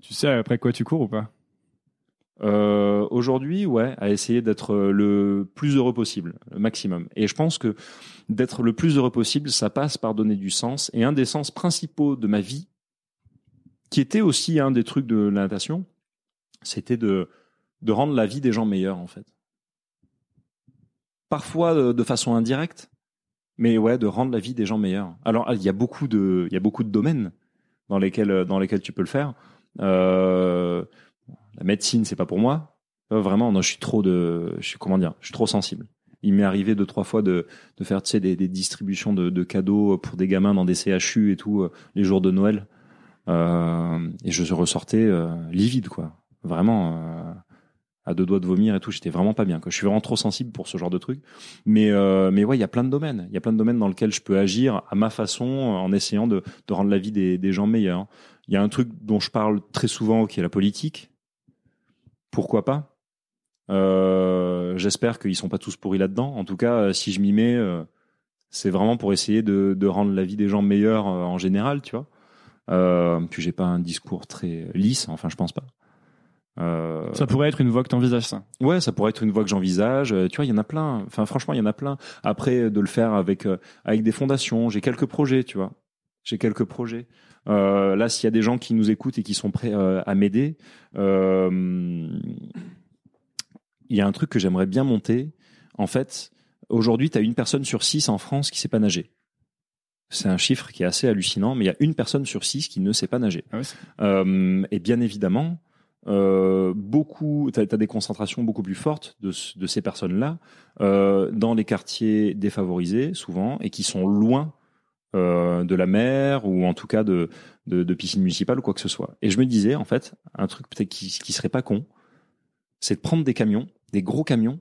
Tu sais après quoi tu cours ou pas? Euh, Aujourd'hui, ouais, à essayer d'être le plus heureux possible, le maximum. Et je pense que d'être le plus heureux possible, ça passe par donner du sens. Et un des sens principaux de ma vie, qui était aussi un des trucs de la natation, c'était de, de rendre la vie des gens meilleure, en fait. Parfois de, de façon indirecte, mais ouais, de rendre la vie des gens meilleure. Alors, il y a beaucoup de, il y a beaucoup de domaines dans lesquels, dans lesquels tu peux le faire. Euh, la médecine, c'est pas pour moi. Euh, Vraiment, non, je suis trop de, je suis comment dire, je suis trop sensible. Il m'est arrivé deux trois fois de, de faire tu sais des, des distributions de, de cadeaux pour des gamins dans des CHU et tout euh, les jours de Noël. Euh, et je ressortais euh, livide quoi. Vraiment euh, à deux doigts de vomir et tout. J'étais vraiment pas bien. Quoi. Je suis vraiment trop sensible pour ce genre de truc. Mais euh, mais ouais, il y a plein de domaines. Il y a plein de domaines dans lesquels je peux agir à ma façon en essayant de, de rendre la vie des, des gens meilleure. Il y a un truc dont je parle très souvent qui est la politique. Pourquoi pas? Euh, J'espère qu'ils sont pas tous pourris là-dedans. En tout cas, si je m'y mets, euh, c'est vraiment pour essayer de, de rendre la vie des gens meilleure en général, tu vois. Euh, puis j'ai pas un discours très lisse, enfin je pense pas. Euh, Ça pourrait être une voie que t'envisages ça. Ouais, ça pourrait être une voie que j'envisage. Euh, Tu vois, il y en a plein. Enfin, franchement, il y en a plein. Après, de le faire avec euh, avec des fondations, j'ai quelques projets, tu vois. J'ai quelques projets. Euh, là, s'il y a des gens qui nous écoutent et qui sont prêts euh, à m'aider, euh, il y a un truc que j'aimerais bien monter. En fait, aujourd'hui, tu as une personne sur six en France qui sait pas nager. C'est un chiffre qui est assez hallucinant, mais il y a une personne sur six qui ne sait pas nager. Ah ouais, Euh, et bien évidemment, euh, beaucoup, tu as, des concentrations beaucoup plus fortes de, de ces personnes-là euh, dans les quartiers défavorisés, souvent, et qui sont loin euh, de la mer ou en tout cas de, de, de piscine municipale ou quoi que ce soit. Et je me disais, en fait, un truc peut-être qui, qui serait pas con, c'est de prendre des camions, des gros camions,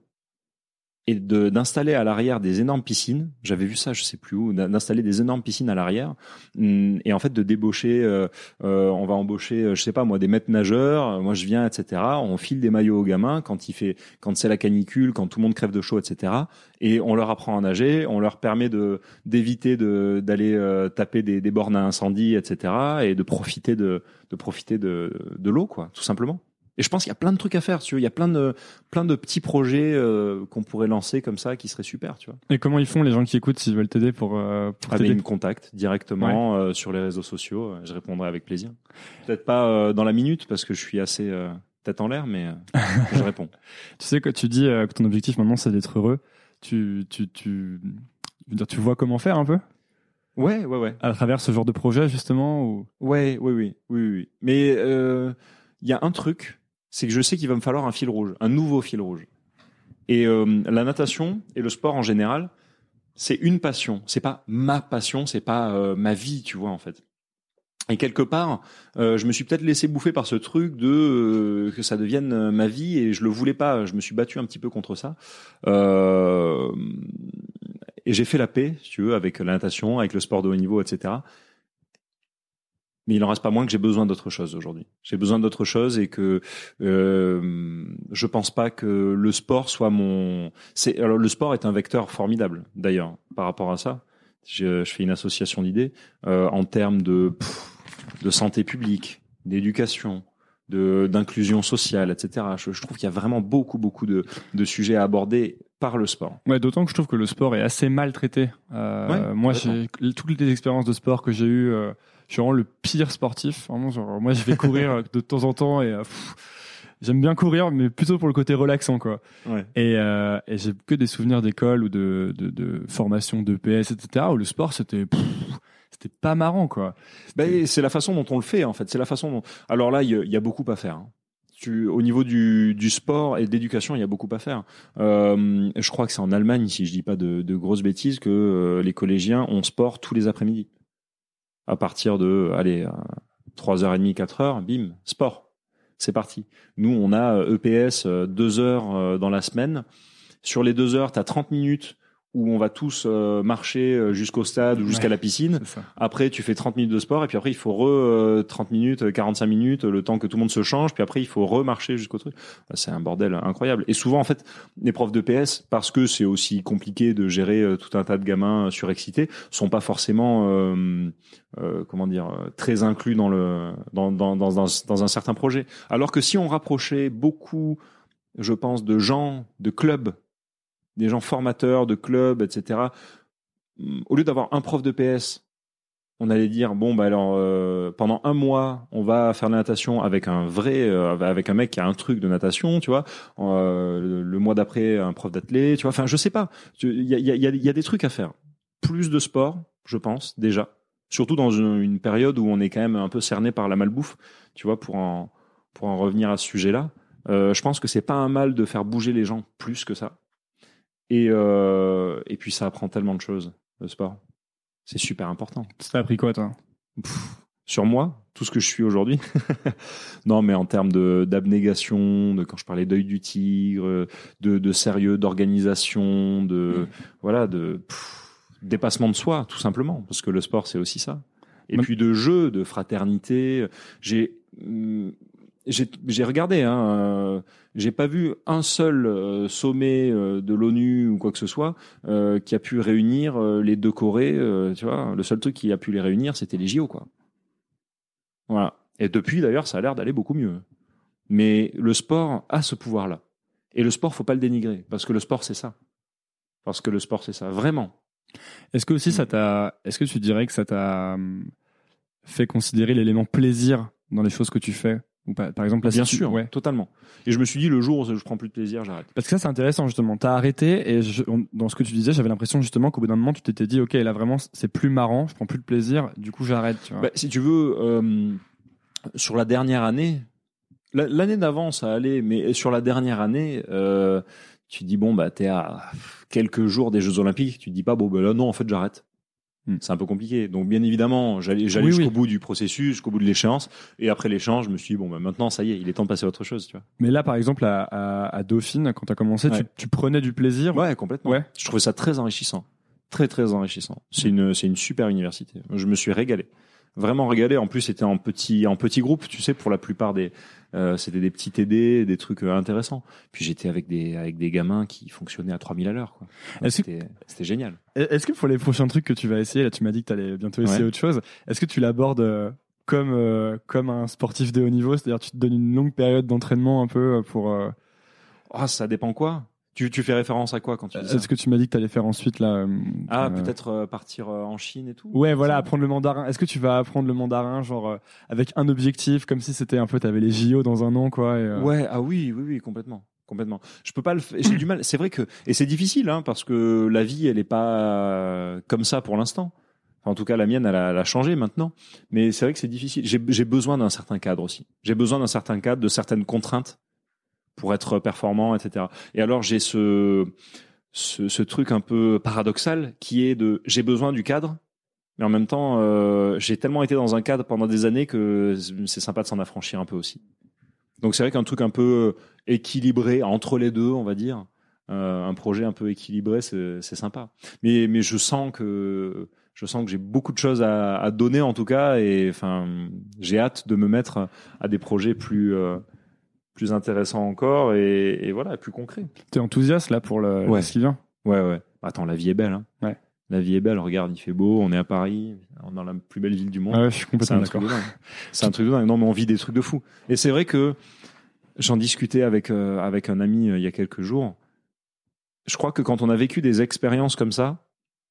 et de d'installer à l'arrière des énormes piscines. J'avais vu ça, je sais plus où, d'installer des énormes piscines à l'arrière hum, et en fait de débaucher. Euh, euh, on va embaucher, euh, je sais pas moi, des maîtres nageurs. Moi, je viens, etc. On file des maillots aux gamins quand il fait, quand c'est la canicule, quand tout le monde crève de chaud, etc. Et on leur apprend à nager. On leur permet de d'éviter de d'aller taper des, des bornes à incendie, etc. Et de profiter de de profiter de de l'eau, quoi, tout simplement. Et je pense qu'il y a plein de trucs à faire. Tu vois. Il y a plein de, plein de petits projets euh, qu'on pourrait lancer comme ça qui seraient super. Tu vois. Et comment ils font les gens qui écoutent s'ils veulent t'aider pour, euh, pour ah, Ils me contactent directement euh, sur les réseaux sociaux. Je répondrai avec plaisir. Peut-être pas euh, dans la minute parce que je suis assez tête en l'air, mais je réponds. tu sais que tu dis que ton objectif maintenant c'est d'être heureux. Tu, tu, tu, veux dire, tu vois comment faire un peu? Ouais, ouais, ouais. À travers ce genre de projet justement ou... Ouais, oui, oui, oui, oui. Mais il y a un truc c'est que je sais qu'il va me falloir un fil rouge, un nouveau fil rouge. Et euh, la natation et le sport en général, c'est une passion. C'est pas ma passion, c'est pas euh, ma vie, tu vois en fait. Et quelque part, euh, je me suis peut-être laissé bouffer par ce truc de que ça devienne ma vie et je le voulais pas. Je me suis battu un petit peu contre ça. et j'ai fait la paix, si tu veux, avec la natation, avec le sport de haut niveau, etc mais il en reste pas moins que j'ai besoin d'autre chose aujourd'hui. J'ai besoin d'autre chose et que euh, je pense pas que le sport soit mon. C'est alors le sport est un vecteur formidable d'ailleurs par rapport à ça. Je, je fais une association d'idées euh, en termes de de santé publique, d'éducation, de d'inclusion sociale, etc. Je, je trouve qu'il y a vraiment beaucoup beaucoup de de sujets à aborder par le sport. Ouais, d'autant que je trouve que le sport est assez mal traité. Euh, moi, j'ai toutes les expériences de sport que j'ai eues. Euh, je suis vraiment le pire sportif. Vraiment, genre, moi, je vais courir de temps en temps et euh, j'aime bien courir, mais plutôt pour le côté relaxant, quoi. Ouais. Et, euh, et j'ai que des souvenirs d'école ou de, de, de formation d'EPS, etc. où le sport, c'était c'était pas marrant, quoi. Ben, c'est la façon dont on le fait, en fait. C'est la façon dont. Alors là, il y, a beaucoup à faire. Hein. Au niveau du, sport et de l'éducation, il y a beaucoup à faire. Euh, je crois que c'est en Allemagne, si je dis pas de, grosses bêtises, que euh, les collégiens ont sport tous les après-midi à partir de, allez, 3h30, 4h, bim, sport. C'est parti. Nous, on a EPS euh, 2 heures euh, dans la semaine. Sur les 2 heures, tu as 30 minutes où on va tous euh, marcher euh, jusqu'au stade ou jusqu'à la piscine. Après, tu fais 30 minutes de sport et puis après, il faut re 30 euh, minutes, 45 minutes, le temps que tout le monde se change. Puis après, il faut remarcher jusqu'au truc. Bah, c'est un bordel incroyable. Et souvent, en fait, les profs de PS, parce que c'est aussi compliqué de gérer tout un tas de gamins surexcités, sont pas forcément, euh, comment dire, très inclus dans le dans, dans, dans, dans, dans un certain projet. Alors que si on rapprochait beaucoup, je pense, de gens, de clubs des gens formateurs de clubs, etc. Au lieu d'avoir un prof de PS, on allait dire bon bah alors euh, pendant un mois on va faire la natation avec un vrai euh, avec un mec qui a un truc de natation tu vois. Euh, le, mois d'après un prof d'athlète tu vois. Enfin je sais pas. Il y a, y, a, y a des trucs à faire. Plus de sport je pense déjà. Surtout dans une, une, période où on est quand même un peu cerné par la malbouffe tu vois pour en pour en revenir à ce sujet là je pense que c'est pas un mal de faire bouger les gens plus que ça et, euh, et puis ça apprend tellement de choses, le sport. C'est super important. Ça a appris quoi, toi? Sur moi, tout ce que je suis aujourd'hui. non, mais en termes d'abnégation, de quand je parlais d'œil du tigre, de, de sérieux, d'organisation, de mm. voilà, de dépassement de soi, tout simplement, parce que le sport c'est aussi ça. Et puis de jeu, de fraternité. J'ai mm, j'ai regardé, hein, euh, j'ai pas vu un seul euh, sommet euh, de l'ONU ou quoi que ce soit euh, qui a pu réunir les deux Corées. tu vois, le seul truc qui a pu les réunir, c'était les JO, quoi. Voilà. Et depuis, d'ailleurs, ça a l'air d'aller beaucoup mieux. Mais le sport a ce pouvoir-là. Et le sport, faut pas le dénigrer, parce que le sport, c'est ça. Parce que le sport, c'est ça, vraiment. Est-ce que aussi ça t'a, est-ce que tu dirais que ça t'a hum, fait considérer l'élément plaisir dans les choses que tu fais? Par exemple, bien sûr, ouais. totalement. Et je me suis dit le jour où je prends plus de plaisir, j'arrête. Parce que ça, c'est intéressant justement. T'as arrêté et dans ce que tu disais, j'avais l'impression justement qu'au bout d'un moment, tu t'étais dit, ok, là vraiment, c'est plus marrant, je prends plus de plaisir, du coup, j'arrête. Bah, si tu veux, euh, sur la dernière année, la- l'année d'avant, ça allait, mais sur la dernière année, euh, tu dis bon bah t'es à quelques jours des Jeux Olympiques, tu dis pas bon bah là non en fait j'arrête. Hmm. C'est un peu compliqué. Donc bien évidemment, j'allais Oui, jusqu'au oui. bout du processus, jusqu'au bout de l'échéance, et après l'échange, je me suis dit bon bah maintenant ça y est, il est temps de passer à autre chose, tu vois. Mais là, par exemple, à, à, à Dauphine, quand tu as commencé, tu, Ouais. tu prenais du plaisir. Ouais, complètement. Ouais. Je trouvais ça très enrichissant. Très, très enrichissant. C'est une, c'est une super université. Je me suis régalé. Vraiment régalé. En plus, c'était en petit, en petit groupe, tu sais, pour la plupart des, euh, c'était des petits TD, des trucs euh, intéressants. Puis j'étais avec des, avec des gamins qui fonctionnaient à 3000 à l'heure, quoi. Donc Est-ce que- C'était, c'était génial. Est-ce que pour les prochains trucs que tu vas essayer, là, tu m'as dit que tu allais bientôt essayer Ouais. autre chose, est-ce que tu l'abordes euh, comme, euh, comme un sportif de haut niveau? C'est-à-dire, tu te donnes une longue période d'entraînement un peu euh, pour. euh, Ah, ça dépend quoi? Tu, tu fais référence à quoi quand tu dis ça? Est-ce que tu m'as dit que tu allais faire ensuite là euh, Ah, euh, peut-être euh, partir en Chine et tout? Ouais, voilà, apprendre le mandarin. Est-ce que tu vas apprendre le mandarin, genre euh, avec un objectif, comme si c'était un peu, t'avais les JO dans un an, quoi. et, Ouais, ah oui, oui, oui, complètement. Complètement. Je peux pas le faire. J'ai du mal. C'est vrai que et c'est difficile, hein, parce que la vie, elle est pas comme ça pour l'instant. Enfin, en tout cas, la mienne, elle a, elle a changé maintenant. Mais c'est vrai que c'est difficile. J'ai besoin d'un certain cadre aussi. J'ai besoin d'un certain cadre, de certaines contraintes pour être performant, etc. Et alors, j'ai ce, ce ce truc un peu paradoxal qui est de j'ai besoin du cadre, mais en même temps, euh, j'ai tellement été dans un cadre pendant des années que c'est sympa de s'en affranchir un peu aussi. Donc c'est vrai qu'un truc un peu équilibré entre les deux, on va dire, euh, un projet un peu équilibré, c'est c'est sympa. Mais mais je sens que je sens que j'ai beaucoup de choses à, à donner en tout cas, et enfin j'ai hâte de me mettre à des projets plus euh, plus intéressants encore et, et voilà plus concrets. T'es enthousiaste là pour le, Ouais. ce qui vient Ouais ouais. Attends, la vie est belle. Hein. Ouais. La vie est belle. Regarde, il fait beau, on est à Paris, on est dans la plus belle ville du monde. Ah ouais, je suis C'est complètement un d'accord. truc de dingue. C'est un truc de dingue. Non, mais on vit des trucs de fou. Et c'est vrai que j'en discutais avec euh, avec un ami euh, il y a quelques jours. Je crois que quand on a vécu des expériences comme ça,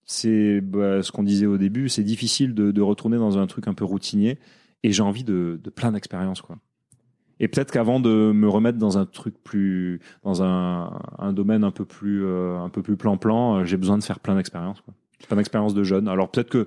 c'est bah, ce qu'on disait au début, c'est difficile de, de retourner dans un truc un peu routinier. Et j'ai envie de, de plein d'expériences, quoi. Et peut-être qu'avant de me remettre dans un truc plus, dans un, un domaine un peu plus, euh, un peu plus plan-plan, euh, j'ai besoin de faire plein d'expériences. Plein d'expériences de jeunes. Alors peut-être que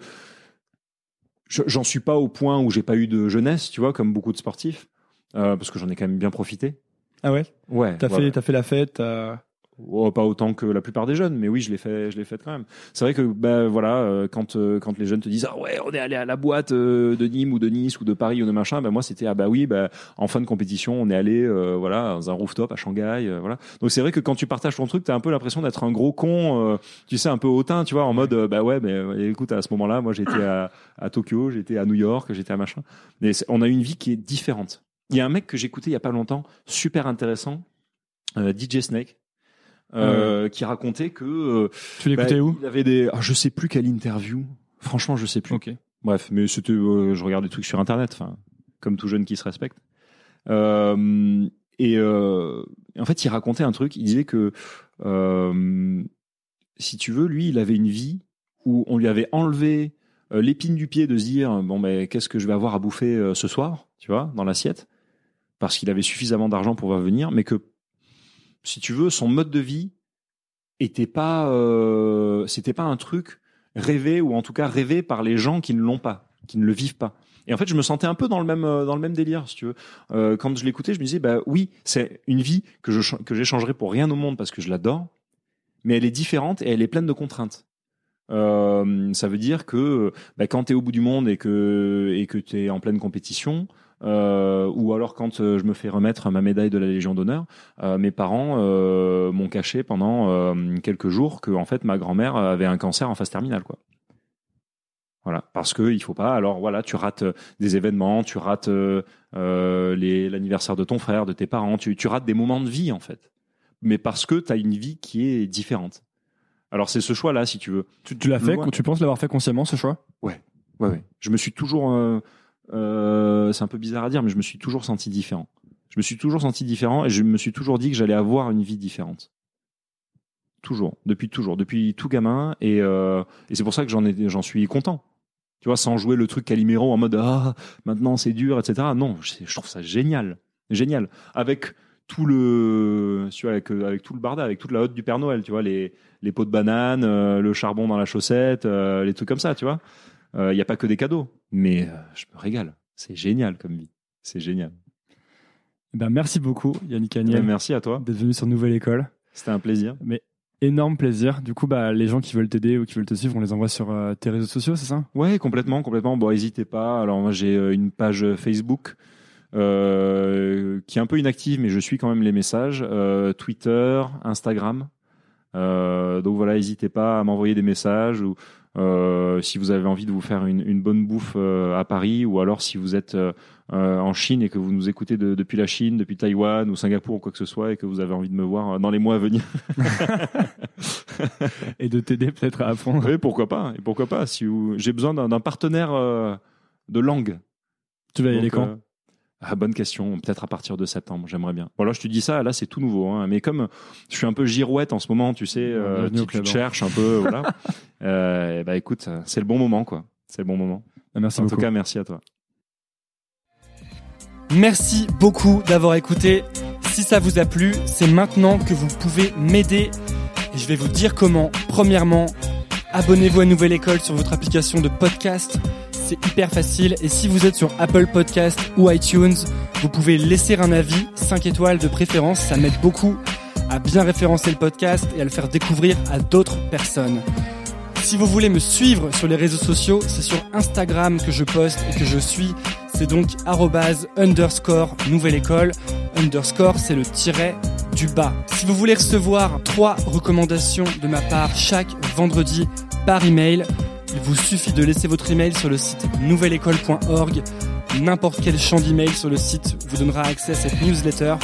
je- j'en suis pas au point où j'ai pas eu de jeunesse, tu vois, comme beaucoup de sportifs, euh, parce que j'en ai quand même bien profité. Ah ouais? Ouais. T'as ouais, fait, ouais. t'as fait la fête t'as- Oh, pas autant que la plupart des jeunes, mais oui, je l'ai fait, je l'ai fait quand même. C'est vrai que ben voilà, euh, quand euh, quand les jeunes te disent ah ouais, on est allé à la boîte euh, de Nîmes ou de Nice ou de Paris ou de machin, ben moi c'était ah bah oui, ben en fin de compétition, on est allé voilà dans un rooftop à Shanghai, voilà. Donc c'est vrai que quand tu partages ton truc, t'as un peu l'impression d'être un gros con, tu sais un peu hautain, tu vois, en mode bah ouais, mais écoute à ce moment-là, moi j'étais à, à Tokyo, j'étais à New York, j'étais à machin. Mais on a une vie qui est différente. Il y a un mec que j'écoutais il y a pas longtemps, super intéressant, DJ Snake. Euh, qui racontait que euh, Tu l'écoutais bah, où Il avait des, ah, je sais plus quelle interview. Franchement, je sais plus. Ok. Bref, mais c'était, euh, je regarde des trucs sur Internet, enfin, comme tout jeune qui se respecte. Euh, et euh, en fait, il racontait un truc. Il disait que, euh, si tu veux, lui, il avait une vie où on lui avait enlevé l'épine du pied de se dire, bon, ben, qu'est-ce que je vais avoir à bouffer ce soir, tu vois, dans l'assiette, parce qu'il avait suffisamment d'argent pour venir, mais que, si tu veux, son mode de vie était pas, euh, c'était pas un truc rêvé ou en tout cas rêvé par les gens qui ne l'ont pas, qui ne le vivent pas. Et en fait, je me sentais un peu dans le même euh, dans le même délire, si tu veux. Euh, quand je l'écoutais, je me disais bah oui, c'est une vie que je que pour rien au monde parce que je l'adore, mais elle est différente et elle est pleine de contraintes. Ça veut dire que bah, quand tu es au bout du monde et que et que tu es en pleine compétition, euh, ou alors quand euh, je me fais remettre ma médaille de la Légion d'honneur, euh, mes parents m'ont caché pendant quelques jours que en fait ma grand-mère avait un cancer en phase terminale quoi. Voilà, parce que il faut pas. Alors voilà, tu rates des événements, tu rates l'anniversaire de ton frère, de tes parents, tu, tu rates des moments de vie en fait. Mais parce que tu as une vie qui est différente. Alors c'est ce choix-là, si tu veux. Tu, tu l'as fait Ouais. Tu penses l'avoir fait consciemment ce choix? Ouais, ouais. Je me suis toujours, euh, euh, c'est un peu bizarre à dire, mais je me suis toujours senti différent. Je me suis toujours senti différent et je me suis toujours dit que j'allais avoir une vie différente. Toujours, depuis toujours, depuis tout gamin et, euh, c'est pour ça que j'en ai, j'en suis content. Tu vois, sans jouer le truc Calimero en mode ah maintenant c'est dur, etc. Non, je, trouve ça génial, génial. Avec tout le, tu vois, avec, tout le barda, avec toute la hotte du Père Noël, tu vois, les, les pots de banane, euh, le charbon dans la chaussette, les trucs comme ça, tu vois. Il n'y a pas que des cadeaux, mais euh, je me régale. C'est génial comme vie. C'est génial. Ben, merci beaucoup, Yannick Agnel, Merci à toi. d'être venu sur Nouvelle École. C'était un plaisir. Mais énorme plaisir. Du coup, bah, les gens qui veulent t'aider ou qui veulent te suivre, on les envoie sur euh, tes réseaux sociaux, c'est ça? Ouais, complètement, complètement. Bon, n'hésitez pas. Alors moi, j'ai euh, une page Facebook euh, qui est un peu inactive, mais je suis quand même les messages. Euh, Twitter, Instagram. Euh, donc voilà, n'hésitez pas à m'envoyer des messages ou euh, si vous avez envie de vous faire une, une bonne bouffe euh, à Paris ou alors si vous êtes euh, euh, en Chine et que vous nous écoutez de- depuis la Chine, depuis Taïwan ou Singapour ou quoi que ce soit et que vous avez envie de me voir euh, dans les mois à venir. Et de t'aider peut-être à apprendre. oui, pourquoi pas Et pourquoi pas Si vous... j'ai besoin d'un partenaire euh, de langue. Tu vas y aller quand? Ah, bonne question. Peut-être à partir de septembre, j'aimerais bien. Bon, là, je te dis ça, là, c'est tout nouveau. Hein. Mais comme je suis un peu girouette en ce moment, tu sais, euh, tu, te hein. cherches un peu, voilà. Euh, bah écoute, c'est le bon moment, quoi. C'est le bon moment. Bah, Merci en beaucoup. tout cas, merci à toi. Merci beaucoup d'avoir écouté. Si ça vous a plu, c'est maintenant que vous pouvez m'aider. Et je vais vous dire comment. Premièrement, abonnez-vous à Nouvelle École sur votre application de podcast. C'est hyper facile. Et si vous êtes sur Apple Podcast ou iTunes, vous pouvez laisser un avis, 5 étoiles de préférence. Ça m'aide beaucoup à bien référencer le podcast et à le faire découvrir à d'autres personnes. Si vous voulez me suivre sur les réseaux sociaux, c'est sur Instagram que je poste et que je suis. C'est donc arrobase underscore nouvelle école. Underscore, c'est le tiret du bas. Si vous voulez recevoir trois recommandations de ma part chaque vendredi par email, il vous suffit de laisser votre email sur le site nouvelleécole.org. N'importe quel champ d'email sur le site vous donnera accès à cette newsletter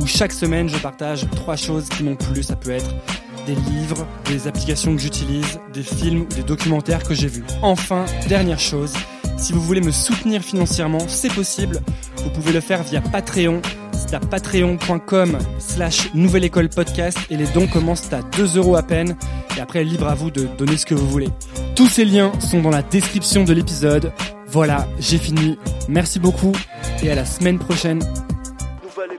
où chaque semaine je partage trois choses qui m'ont plu. Ça peut être des livres, des applications que j'utilise, des films ou des documentaires que j'ai vus. Enfin, dernière chose, si vous voulez me soutenir financièrement, c'est possible. Vous pouvez le faire via Patreon. C'est à patreon.com slash nouvelle école podcast et les dons commencent à 2 euros à peine. Et après, libre à vous de donner ce que vous voulez. Tous ces liens sont dans la description de l'épisode. Voilà, j'ai fini. Merci beaucoup et à la semaine prochaine. Nouvelle